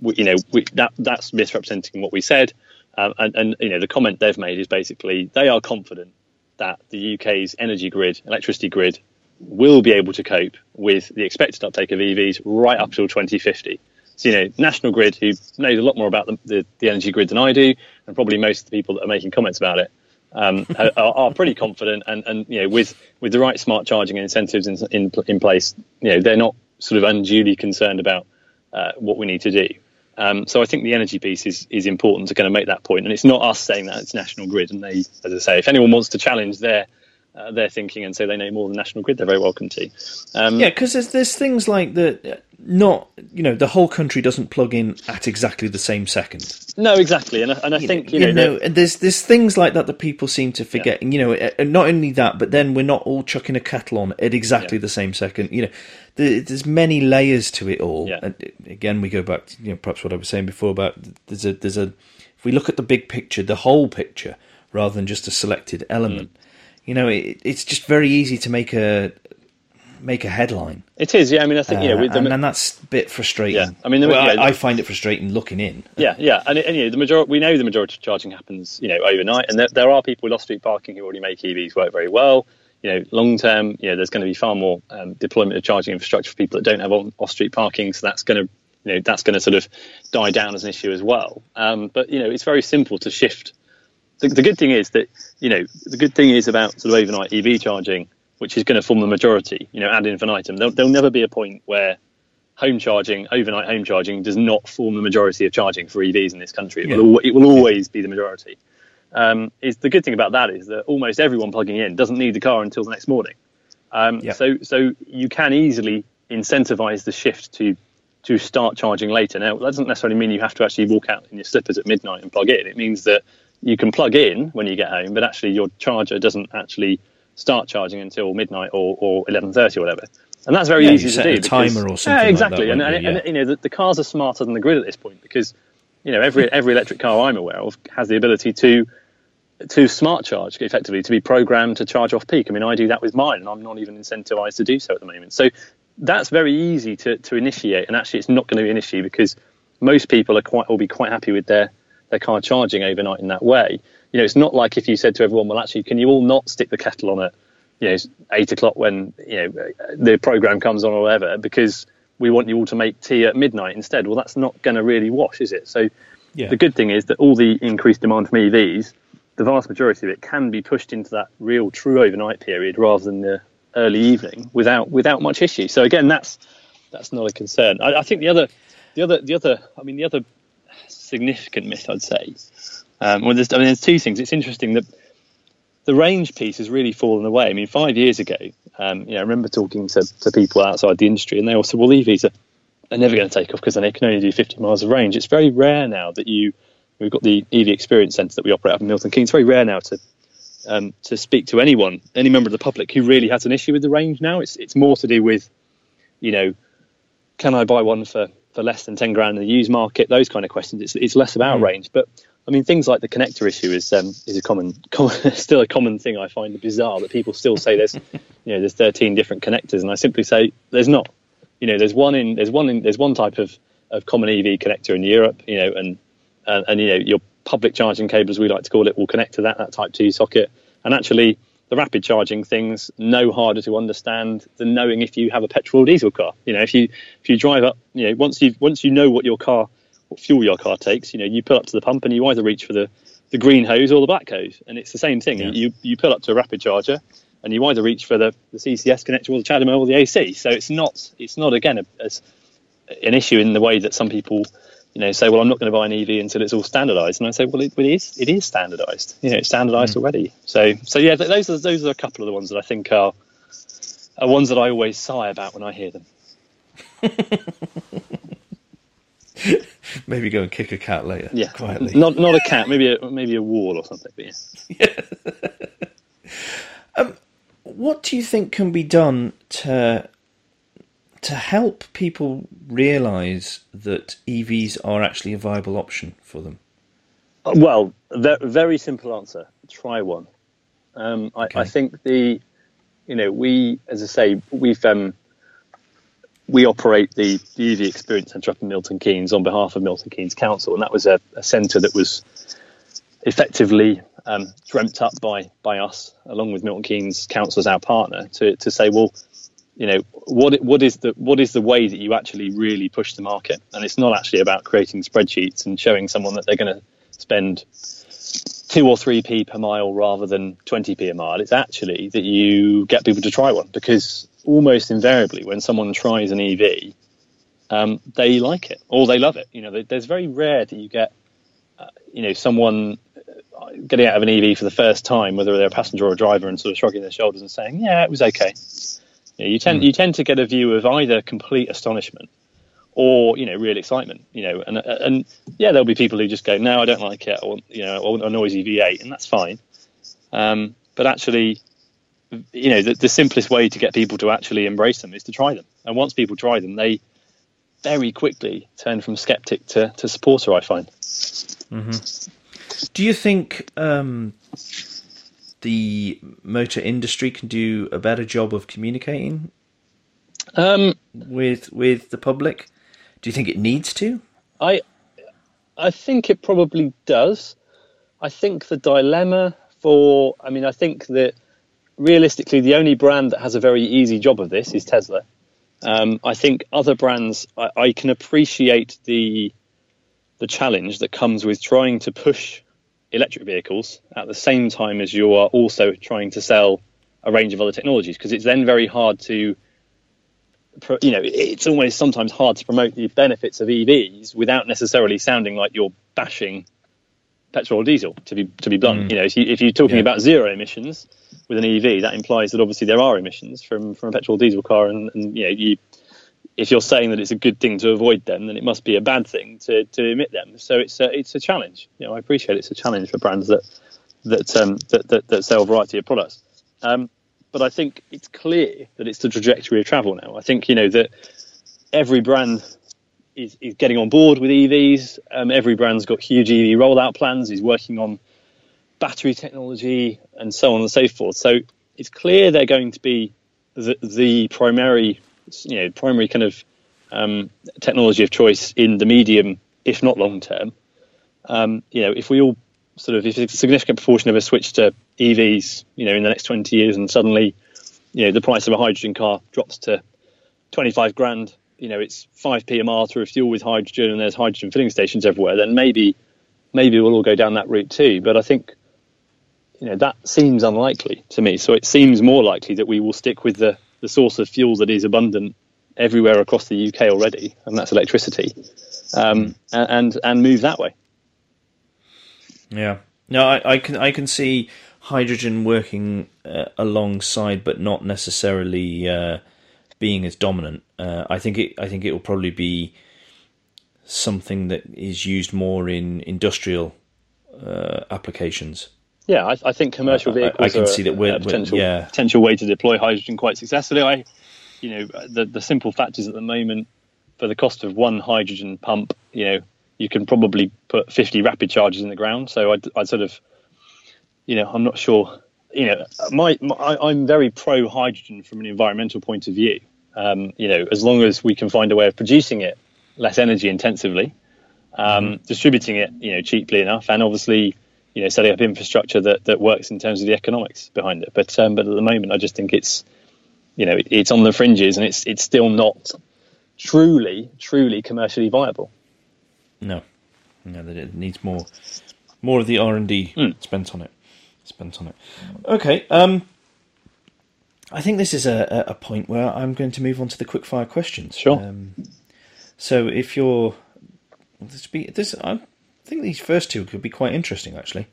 we, you know, we, that that's misrepresenting what we said. Um, and, and, you know, the comment they've made is basically they are confident that the UK's energy grid, electricity grid, will be able to cope with the expected uptake of EVs right up till 2050. So, you know, National Grid, who knows a lot more about the, the, the energy grid than I do, and probably most of the people that are making comments about it, um, [LAUGHS] are, are, pretty confident. And, and, you know, with, with the right smart charging incentives in, in, in place, you know, they're not sort of unduly concerned about uh, what we need to do. Um, so I think the energy piece is is important to kind of make that point, and it's not us saying that; it's National Grid, and they, as I say, if anyone wants to challenge their uh, their thinking and say they know more than National Grid, they're very welcome to. Um, yeah, because there's there's things like that. Not you know the whole country doesn't plug in at exactly the same second. No, exactly, and I, and I You think know, you know, and there's there's things like that that people seem to forget. And you know, uh, and not only that, but then we're not all chucking a kettle on at exactly Yeah. the same second. You know, there, there's many layers to it all. Yeah. And again, we go back to you know perhaps what I was saying before about there's a there's a if we look at the big picture, the whole picture, rather than just a selected element. Mm. You know, it, it's just very easy to make a make a headline. it is. Yeah, I mean, I think know, Uh, with the, and, and that's a bit frustrating. Yeah, I mean, the- well, yeah, I, I find it frustrating looking in. Yeah, yeah, and, and you know the majority. We know the majority of charging happens, you know, overnight, and there, there are people with off-street parking who already make EVs work very well. You know, long term, you know, there's going to be far more um, deployment of charging infrastructure for people that don't have on- off-street parking, so that's going to, you know, that's going to sort of die down as an issue as well. Um, but you know, it's very simple to shift. The, the good thing is that you know the good thing is about sort of overnight EV charging, which is going to form the majority. You know, ad infinitum. There'll, there'll never be a point where home charging, overnight home charging, does not form the majority of charging for EVs in this country. It, Yeah. will, it will always be the majority. Um, is the good thing about that is that almost everyone plugging in doesn't need the car until the next morning. Um, Yeah. So so you can easily incentivize the shift to to start charging later. Now that doesn't necessarily mean you have to actually walk out in your slippers at midnight and plug in. It means that you can plug in when you get home, but actually your charger doesn't actually start charging until midnight or, or 11.30 or whatever. And that's very Yeah, easy to do. a because- timer or something Yeah, like exactly. that, and, and, you? and, you know, the, the cars are smarter than the grid at this point because, you know, every every electric car I'm aware of has the ability to to smart charge effectively to be programmed to charge off peak. I mean, I do that with mine, and I'm not even incentivized to do so at the moment. So that's very easy to, to initiate, and actually, it's not going to be an issue because most people are quite will be quite happy with their their car charging overnight in that way. You know, it's not like if you said to everyone, "Well, actually, can you all not stick the kettle on at you know eight o'clock when you know the program comes on or whatever because we want you all to make tea at midnight instead." Well, that's not going to really wash, is it? So Yeah. the good thing is that all the increased demand from EVs, the vast majority of it can be pushed into that real true overnight period rather than the early evening without without much issue. So again, that's that's not a concern. I, I think the other the other the other I mean the other significant myth I'd say. Um, well, there's, I mean, there's two things. It's interesting that the range piece has really fallen away. I mean, five years ago, um, you know, I remember talking to, to people outside the industry, and they all said, "Well, EVs are, are never going to take off because they can only do 50 miles of range." It's very rare now that you. We've got the EV Experience Centre that we operate up in Milton Keynes. It's very rare now to um, to speak to anyone, any member of the public who really has an issue with the range. Now, it's it's more to do with, you know, can I buy one for, for less than 10 grand in the used market? Those kind of questions. It's, it's less about range. But I mean, things like the connector issue is um, is a common, [LAUGHS] common still a common thing. I find bizarre that people still say there's [LAUGHS] you know there's 13 different connectors, and I simply say there's not. You know, there's one in there's one in there's one type of, of common EV connector in Europe. You know, and and, and you know your public charging cable, as we like to call it, will connect to that that Type Two socket. And actually, the rapid charging things no harder to understand than knowing if you have a petrol or diesel car. You know, if you if you drive up, you know, once you once you know what your car, fuel your car takes, you know, you pull up to the pump and you either reach for the the green hose or the black hose, and it's the same thing. Yeah. You you pull up to a rapid charger. And you either reach for the, the CCS connector or the CHAdeMO or the AC. So it's not it's not again a, as an issue in the way that some people you know, say, well, I'm not going to buy an EV until it's all standardised. And I say, well, it, it is, it is standardised. You know, it's standardised mm. already. So, so yeah, th- those are those are a couple of the ones that I think are are ones that I always sigh about when I hear them. [LAUGHS] [LAUGHS] Maybe go and kick a cat later. Yeah, quietly. Not not a cat, maybe a maybe a wall or something. But yeah. [LAUGHS] What do you think can be done to to help people realise that EVs are actually a viable option for them? Well, ve- very simple answer. Try one. Um, I, Okay. I think the, you know, we, as I say, we've um, we operate the, the EV Experience Centre up in Milton Keynes on behalf of Milton Keynes Council, and that was a, a centre that was effectively um, dreamt up by by us, along with Milton Keynes Council as our partner, to to say, well, you know, what what is the what is the way that you actually really push the market? And it's not actually about creating spreadsheets and showing someone that they're going to spend two or three p per mile rather than 20p a mile. It's actually that you get people to try one because almost invariably when someone tries an EV, um, they like it or they love it. You know, there's very rare that you get, uh, you know, someone getting out of an EV for the first time, whether they're a passenger or a driver, and sort of shrugging their shoulders and saying, "Yeah, it was okay." You, know, you tend mm. you tend to get a view of either complete astonishment or you know real excitement. You know, and and yeah, there'll be people who just go, "No, I don't like it," or you know, I want a noisy V8, and that's fine. Um, but actually, you know, the, the simplest way to get people to actually embrace them is to try them. And once people try them, they very quickly turn from skeptic to, to supporter, I find. Mm-hmm. Do you think um, the motor industry can do a better job of communicating um, with with the public? Do you think it needs to? I I think it probably does. I think the dilemma for I mean I think that realistically the only brand that has a very easy job of this is Tesla. Um, I think other brands, I, I, can appreciate the the challenge that comes with trying to push electric vehicles at the same time as you are also trying to sell a range of other technologies, because it's then very hard to, you know, it's always sometimes hard to promote the benefits of EVs without necessarily sounding like you're bashing petrol or diesel. To be to be blunt, mm. you know, if, you, are talking yeah. about zero emissions with an EV, that implies that obviously there are emissions from from a petrol or diesel car, and, and you know, you if you're saying that it's a good thing to avoid them, then it must be a bad thing to, to emit them. So it's a, it's a challenge. You know, I appreciate it's a challenge for brands that that um, that, that, that, sell a variety of products. Um, but I think it's clear that it's the trajectory of travel now. I think you know that every brand is, is getting on board with EVs. Um, every brand's got huge EV rollout plans. He's working on battery technology and so on and so forth. So it's clear they're going to be the, the primary, you know, primary kind of um, technology of choice in the medium, if not long term. Um, you know, if we all sort of, if a significant proportion of us switch to EVs, you know, in the next 20 years, and suddenly, you know, the price of a hydrogen car drops to 25 grand, you know, it's 5p a mile to refuel with hydrogen, and there's hydrogen filling stations everywhere, then maybe, maybe we'll all go down that route too. But I think you know that seems unlikely to me. So it seems more likely that we will stick with the the source of fuel that is abundant everywhere across the UK already, and that's electricity, um, and and move that way. Yeah, no, I, I can I can see hydrogen working uh, alongside, but not necessarily uh, being as dominant. Uh, I think it I think it will probably be something that is used more in industrial uh, applications. Yeah, I, I think commercial vehicles. I, I can see that we're, a potential, we're, yeah. potential way to deploy hydrogen quite successfully. I, you know, the the simple fact is at the moment, for the cost of one hydrogen pump, you know, you can probably put 50 rapid charges in the ground. So I, I sort of, you know, I'm not sure. You know, my, my I'm very pro hydrogen from an environmental point of view. Um, you know, as long as we can find a way of producing it less energy intensively, um, mm-hmm. distributing it, you know, cheaply enough, and obviously you know setting up infrastructure that, that works in terms of the economics behind it. But um, but at the moment, I just think it's you know it, it's on the fringes and it's it's still not truly truly commercially viable. No, no, that it needs more more of the R and D mm. spent on it. Spent on it. Okay. Um, I think this is a, a point where I'm going to move on to the quickfire questions. Sure. Um, so if you're this be this I think these first two could be quite interesting, actually.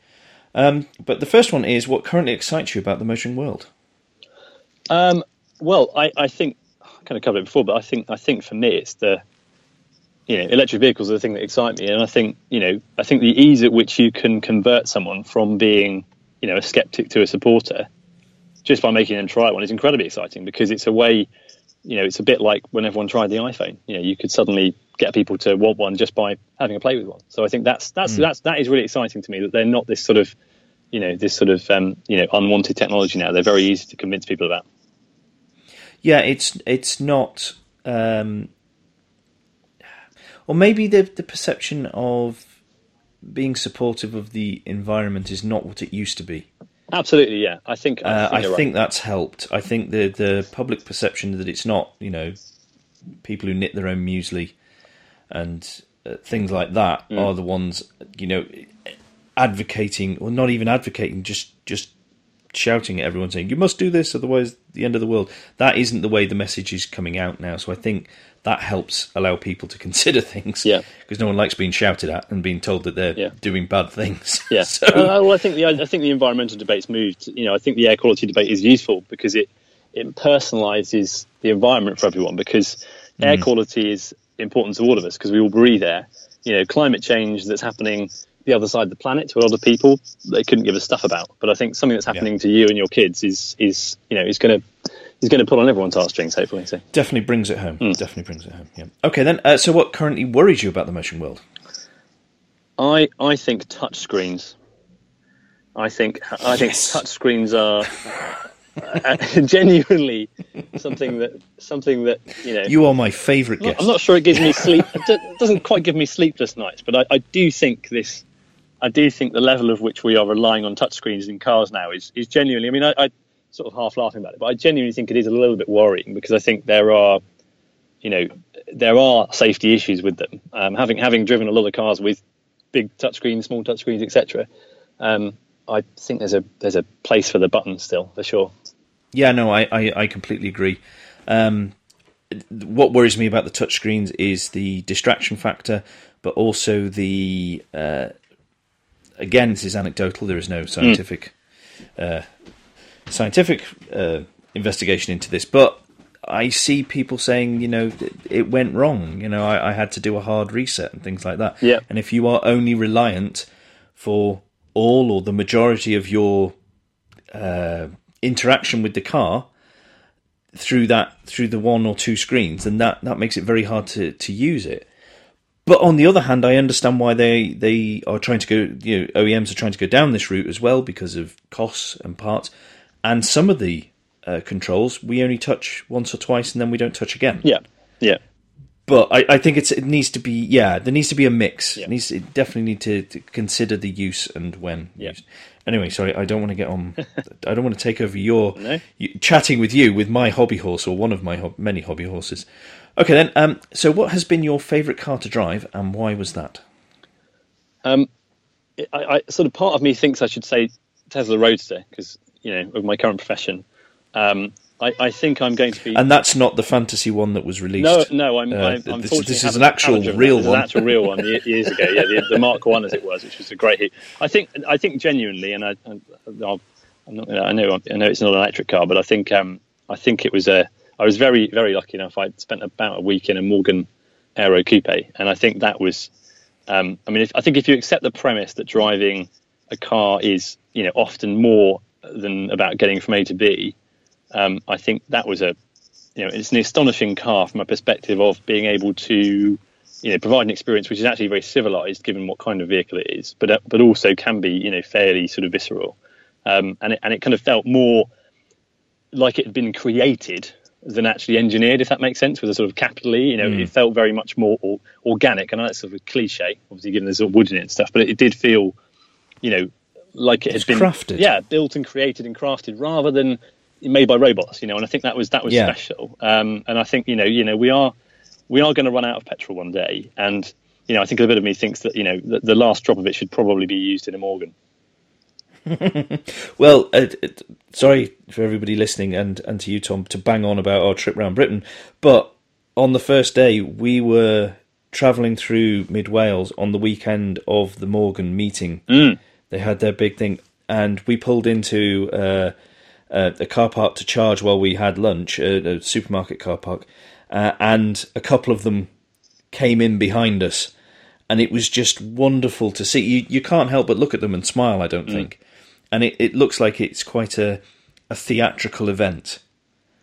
Um, but the first one is what currently excites you about the motoring world. Um, well, I, I, think I kind of covered it before, but I think I think for me it's the you know electric vehicles are the thing that excite me, and I think you know I think the ease at which you can convert someone from being you know a skeptic to a supporter just by making them try one is incredibly exciting because it's a way you know, it's a bit like when everyone tried the iPhone. You know, you could suddenly get people to want one just by having a play with one. So I think that's that's mm. that's that is really exciting to me that they're not this sort of, you know, this sort of um, you know unwanted technology now. They're very easy to convince people about. Yeah, it's it's not, um, or maybe the the perception of being supportive of the environment is not what it used to be. Absolutely, yeah. I think I, think, uh, I think that's helped. I think the the public perception that it's not, you know, people who knit their own muesli and uh, things like that mm. are the ones, you know, advocating or not even advocating, just just shouting at everyone saying you must do this, otherwise the end of the world. That isn't the way the message is coming out now. So I think that helps allow people to [LAUGHS] consider things. Yeah. because no one likes being shouted at and being told that they're Yeah. doing bad things. [LAUGHS] Yeah. so Uh, well, I think the I think the environmental debate's moved. You know, I think the air quality debate is useful because it it personalises the environment for everyone. Because air quality is important to all of us because we all breathe air. You know, climate change that's happening the other side of the planet to a lot of people they couldn't give a stuff about. But I think something that's happening to you and your kids is is you know is going to is going to pull on everyone's heartstrings. Hopefully, so. definitely brings it home. Hmm. Definitely brings it home. Yeah. Okay then. Uh, so what currently worries you about the motion world? I I think touch screens. I think I think Yes. touch screens are [LAUGHS] uh, [LAUGHS] genuinely something that something that you know. You are my not- guest. I'm not sure it gives me [LAUGHS] sleep. It it doesn't quite give me sleepless nights, but I, I do think this. I do think the level of which we are relying on touchscreens in cars now is, is genuinely. I mean, I, I sort of half laughing about it, but I genuinely think it is a little bit worrying because I think there are, you know, there are safety issues with them. Um, having having driven a lot of cars with big touchscreens, small touchscreens, etc. Um, I think there's a there's a place for the button still for sure. Yeah, no, I, I, I completely agree. Um, what worries me about the touchscreens is the distraction factor, but also the uh, again, this is anecdotal. There is no scientific uh, scientific uh, investigation into this, but I see people saying, you know, it went wrong. You know, I, I had to do a hard reset and things like that. Yeah. And if you are only reliant for all or the majority of your uh, interaction with the car through that through the one or two screens, then that that makes it very hard to to use it. But on the other hand, I understand why they they are trying to go. You know, OEMs are trying to go down this route as well because of costs and parts. And some of the uh, controls we only touch once or twice, and then we don't touch again. Yeah, yeah. But I, I think it's it needs to be yeah there needs to be a mix. Yeah. It needs it definitely need to, to consider the use and when. Yeah. used. Anyway, sorry, I don't want to get on. [LAUGHS] I don't want to take over your [LAUGHS] No. you, chatting with you with my hobby horse or one of my hob- many hobby horses. Okay then. Um, so what has been your favourite car to drive and why was that? Um, I, I sort of part of me thinks I should say Tesla Roadster because you know of my current profession. Um, I, I think I'm going to be. And that's not the fantasy one that was released. no, no, I'm. Uh, I'm this- is an actual real. This one. An actual real one years ago. Yeah, the, the Mark One as it was, which was a great hit. I think. I think genuinely, and I, I, I'm not, I know. I know it's not an electric car, but I think. Um, I think it was a. I was very, very lucky enough. I spent about a week in a Morgan Aero Coupe, and I think that was. Um, I mean, if, I think if you accept the premise that driving a car is, you know, often more than about getting from A to B, um, I think that was a, you know, it's an astonishing car from a perspective of being able to, you know, provide an experience which is actually very civilized given what kind of vehicle it is, but uh, but also can be, you know, fairly sort of visceral, um, and it, and it kind of felt more like it had been created than actually engineered, if that makes sense, with a sort of capital E. You know, it felt very much more or, organic. I know that's sort of a cliche, obviously, given there's sort of wood in it and stuff, but it, it did feel, you know, like it It's had been crafted. Yeah, built and created and crafted rather than made by robots. You know, and I think that was that was Yeah. special. Um, and I think you know, you know, we are we are going to run out of petrol one day, and you know, I think a bit of me thinks that you know the, the last drop of it should probably be used in a Morgan. Well, uh, uh, sorry for everybody listening and, and to you, Tom, to bang on about our trip around Britain. But on the first day, we were travelling through mid Wales on the weekend of the Morgan meeting. Mm. They had their big thing, and we pulled into uh, uh, a car park to charge while we had lunch, a, a supermarket car park, uh, and a couple of them came in behind us. And it was just wonderful to see. You you can't help but look at them and smile. I don't think, and it, it looks like it's quite a a theatrical event.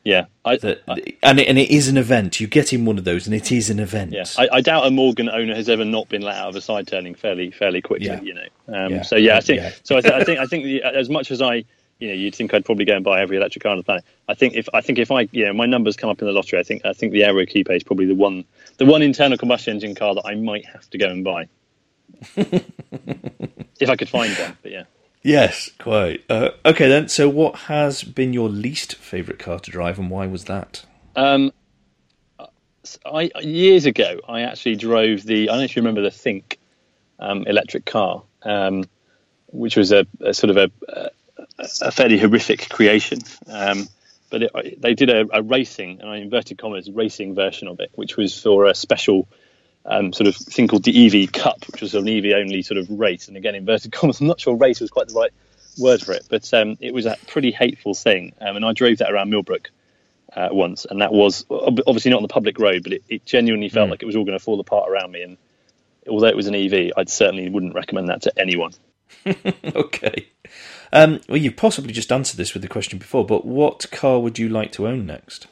Yeah, I, That and it, and it is an event. You get in one of those, and it is an event. Yeah, I, I doubt a Morgan owner has ever not been let out of a side turning fairly fairly quickly. Yeah. You know, um, Yeah. so yeah, I think Yeah. so. I, th- I think I think the, as much as I, you know, you'd think I'd probably go and buy every electric car on the planet. I think if I think if I, you know, my numbers come up in the lottery, I think I think the Aero Coupe is probably the one the one internal combustion engine car that I might have to go and buy [LAUGHS] if I could find one. But yeah. Yes, quite. Uh, okay, then. So, what has been your least favourite car to drive, and why was that? Um, I years ago, I actually drove the. I don't you remember the Think um, electric car, um, which was a, a sort of a, a fairly horrific creation. Um, but it, they did a, a, racing, and I inverted commas, racing version of it, which was for a special um, sort of thing called the EV Cup, which was an EV only sort of race. And again, inverted commas, I'm not sure race was quite the right word for it, but um, it was a pretty hateful thing. Um, and I drove that around Millbrook uh, once, and that was obviously not on the public road, but it, it genuinely felt mm. like it was all going to fall apart around me. And although it was an EV, I'd certainly wouldn't recommend that to anyone. [LAUGHS] okay. Um, well, you've possibly just answered this with the question before, but what car would you like to own next?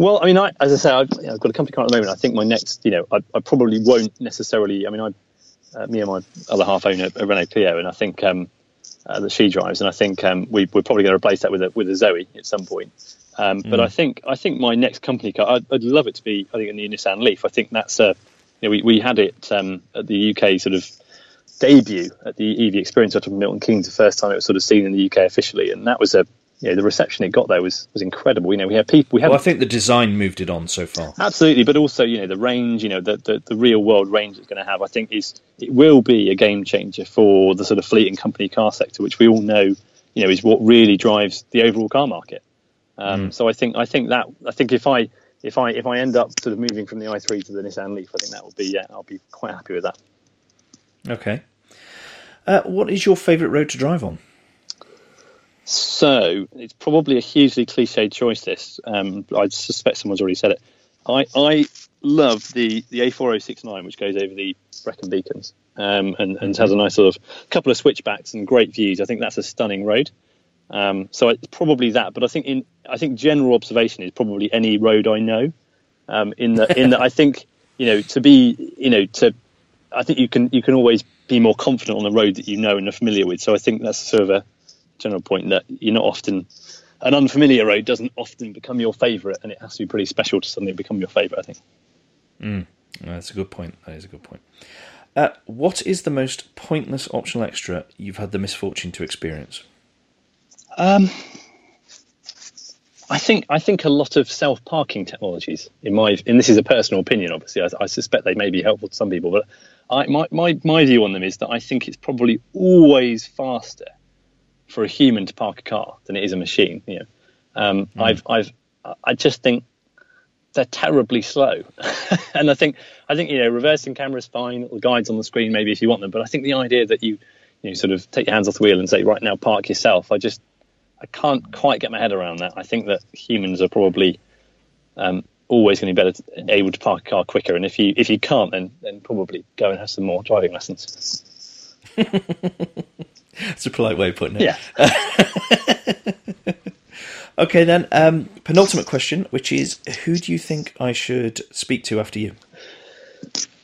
Well, I mean, I, as I say, I've, you know, I've, got a company car at the moment. I think my next, you know, I, I probably won't necessarily. I mean, I, uh, me and my other half own a, a Renault Clio, and I think um, uh, that she drives, and I think um, we, are probably going to replace that with a with a Zoe at some point. Um, mm. But I think I think my next company car, I'd, I'd, love it to be, I think, a new Nissan Leaf. I think that's a, you know, we, we had it um, at the UK sort of debut at the EV Experience out of Milton Keynes, the first time it was sort of seen in the UK officially, and that was a you know, the reception it got there was was incredible. You know, we had people. We had. Well, I think the design moved it on so far. Absolutely, but also you know the range. You know the the, the real world range it's going to have. I think is it will be a game changer for the sort of fleet and company car sector, which we all know you know is what really drives the overall car market. Um, mm. So I think I think that I think if I if I if I end up sort of moving from the i3 to the Nissan Leaf, I think that will be yeah, I'll be quite happy with that. Okay. Uh, what is your favourite road to drive on? So it's probably a hugely cliched choice. This um, I suspect someone's already said it. I, I love the the A4069 which goes over the Brecon Beacons um, and, and has a nice sort of couple of switchbacks and great views. I think that's a stunning road. Um, so it's probably that. But I think in I think general observation is probably any road I know. Um, in that in that I think you know to be you know to I think you can you can always be more confident on the road that you know and are familiar with. So I think that's sort of a general point that you're not often an unfamiliar road doesn't often become your favourite, and it has to be pretty special to suddenly become your favourite. I think. Mm, that's a good point. That is a good point. Uh, what is the most pointless optional extra you've had the misfortune to experience? Um, I think I think a lot of self parking technologies, in my and this is a personal opinion, obviously, I, I, suspect they may be helpful to some people, but I, my, my my view on them is that I think it's probably always faster for a human to park a car than it is a machine. You know, um, mm. I've I've I just think they're terribly slow, [LAUGHS] and I think I think you know reversing camera is fine, the guides on the screen maybe if you want them, but I think the idea that you you know, sort of take your hands off the wheel and say right now park yourself, I just I can't quite get my head around that. I think that humans are probably um, always going to be better to, able to park a car quicker, and if you if you can't, then then probably go and have some more driving lessons. [LAUGHS] It's a polite way of putting it. Yeah. [LAUGHS] okay, then. Um, penultimate question, which is who do you think I should speak to after you?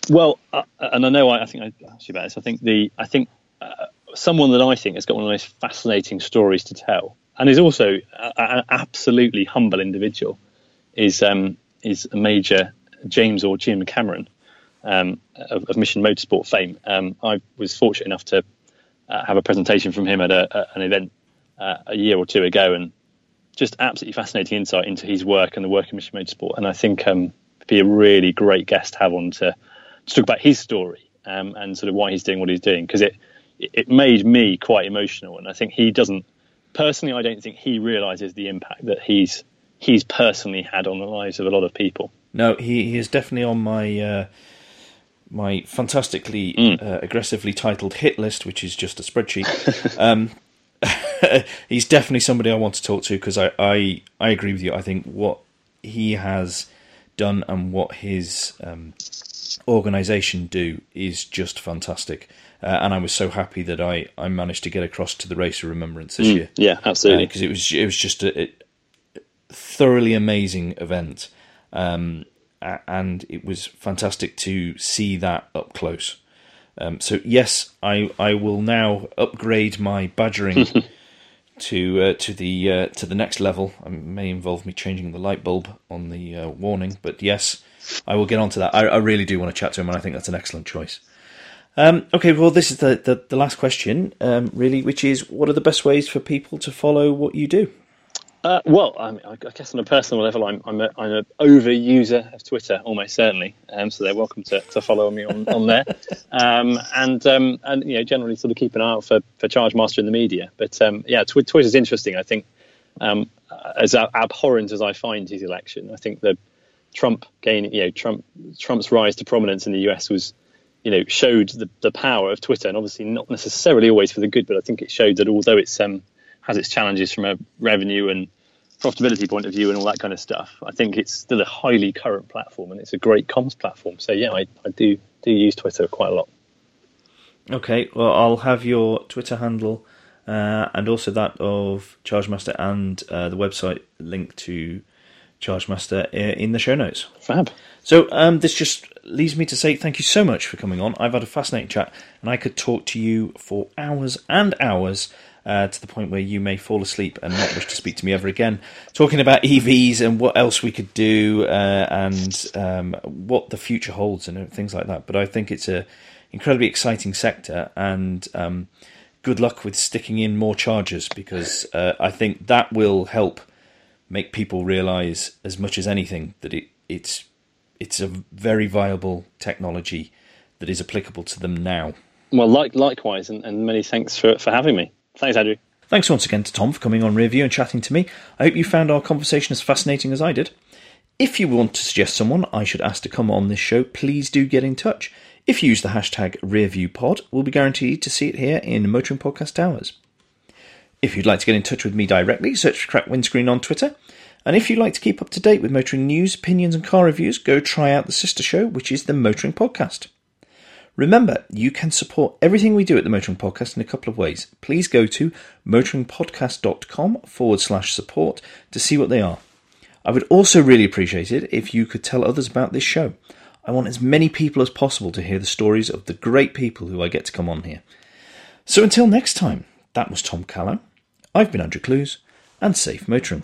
Well, uh, and I know I, I, think I asked you about this. I think the I think uh, someone that I think has got one of the most fascinating stories to tell, and is also an absolutely humble individual, is um, is Major James or Jim Cameron um, of, of, Mission Motorsport fame. Um, I was fortunate enough to uh, have a presentation from him at a, an event uh, a year or two ago, and just absolutely fascinating insight into his work and the work of Mission Motorsport. And I think um, be a really great guest to have on to, to talk about his story um, and sort of why he's doing what he's doing because it it made me quite emotional, and I think he doesn't personally. I don't think he realizes the impact that he's he's personally had on the lives of a lot of people. No, he, he is definitely on my uh, my fantastically mm. uh, aggressively titled hit list, which is just a spreadsheet. [LAUGHS] um, [LAUGHS] he's definitely somebody I want to talk to because I, I, I agree with you. I think what he has done and what his um, organization do is just fantastic. Uh, and I was so happy that I, I managed to get across to the race of remembrance this mm, year. Yeah, absolutely. Because uh, it was it was just a, a thoroughly amazing event. Um, and it was fantastic to see that up close. Um, so yes, I I will now upgrade my badgering [LAUGHS] to uh, to the uh, to the next level. It may involve me changing the light bulb on the uh, warning, but yes, I will get onto that. I, I, really do want to chat to him, and I think that's an excellent choice. Um, okay, well, this is the the, the last question, um, really, which is what are the best ways for people to follow what you do? Uh, well, I, mean, I, guess on a personal level, I'm I'm, a, I'm an over user of Twitter, almost certainly. Um, so they're welcome to, to follow me on, on there, um, and um, and you know generally sort of keep an eye out for for Chargemaster in the media. But um, yeah, tw- Twitter's interesting. I think um, as abhorrent as I find his election, I think the Trump gaining, you know, Trump Trump's rise to prominence in the US was, you know, showed the, the power of Twitter, and obviously not necessarily always for the good, but I think it showed that although it's um, has its challenges from a revenue and profitability point of view and all that kind of stuff, I think it's still a highly current platform and it's a great comms platform. So yeah, I, I do do use Twitter quite a lot. Okay, well I'll have your Twitter handle uh, and also that of Chargemaster and uh, the website link to Chargemaster uh, in the show notes. Fab. So um, this just leaves me to say thank you so much for coming on. I've had a fascinating chat, and I could talk to you for hours and hours uh, to the point where you may fall asleep and not wish to speak to me ever again. Talking about EVs and what else we could do uh, and um, what the future holds and things like that. But I think it's a incredibly exciting sector, and um, good luck with sticking in more chargers because uh, I think that will help make people realise as much as anything that it, it's it's a very viable technology that is applicable to them now. Well, like likewise, and, and many thanks for, for having me. Thanks, Andrew. Thanks once again to Tom for coming on Rearview and chatting to me. I hope you found our conversation as fascinating as I did. If you want to suggest someone I should ask to come on this show, please do get in touch. If you use the hashtag RearviewPod, we'll be guaranteed to see it here in Motoring Podcast Towers. If you'd like to get in touch with me directly, search for Crack Windscreen on Twitter. And if you'd like to keep up to date with motoring news, opinions, and car reviews, go try out the sister show, which is the Motoring Podcast. Remember, you can support everything we do at the Motoring Podcast in a couple of ways. Please go to motoringpodcast.com forward slash support to see what they are. I would also really appreciate it if you could tell others about this show. I want as many people as possible to hear the stories of the great people who I get to come on here. So until next time, that was Tom Callow. I've been Andrew Clues, and safe motoring.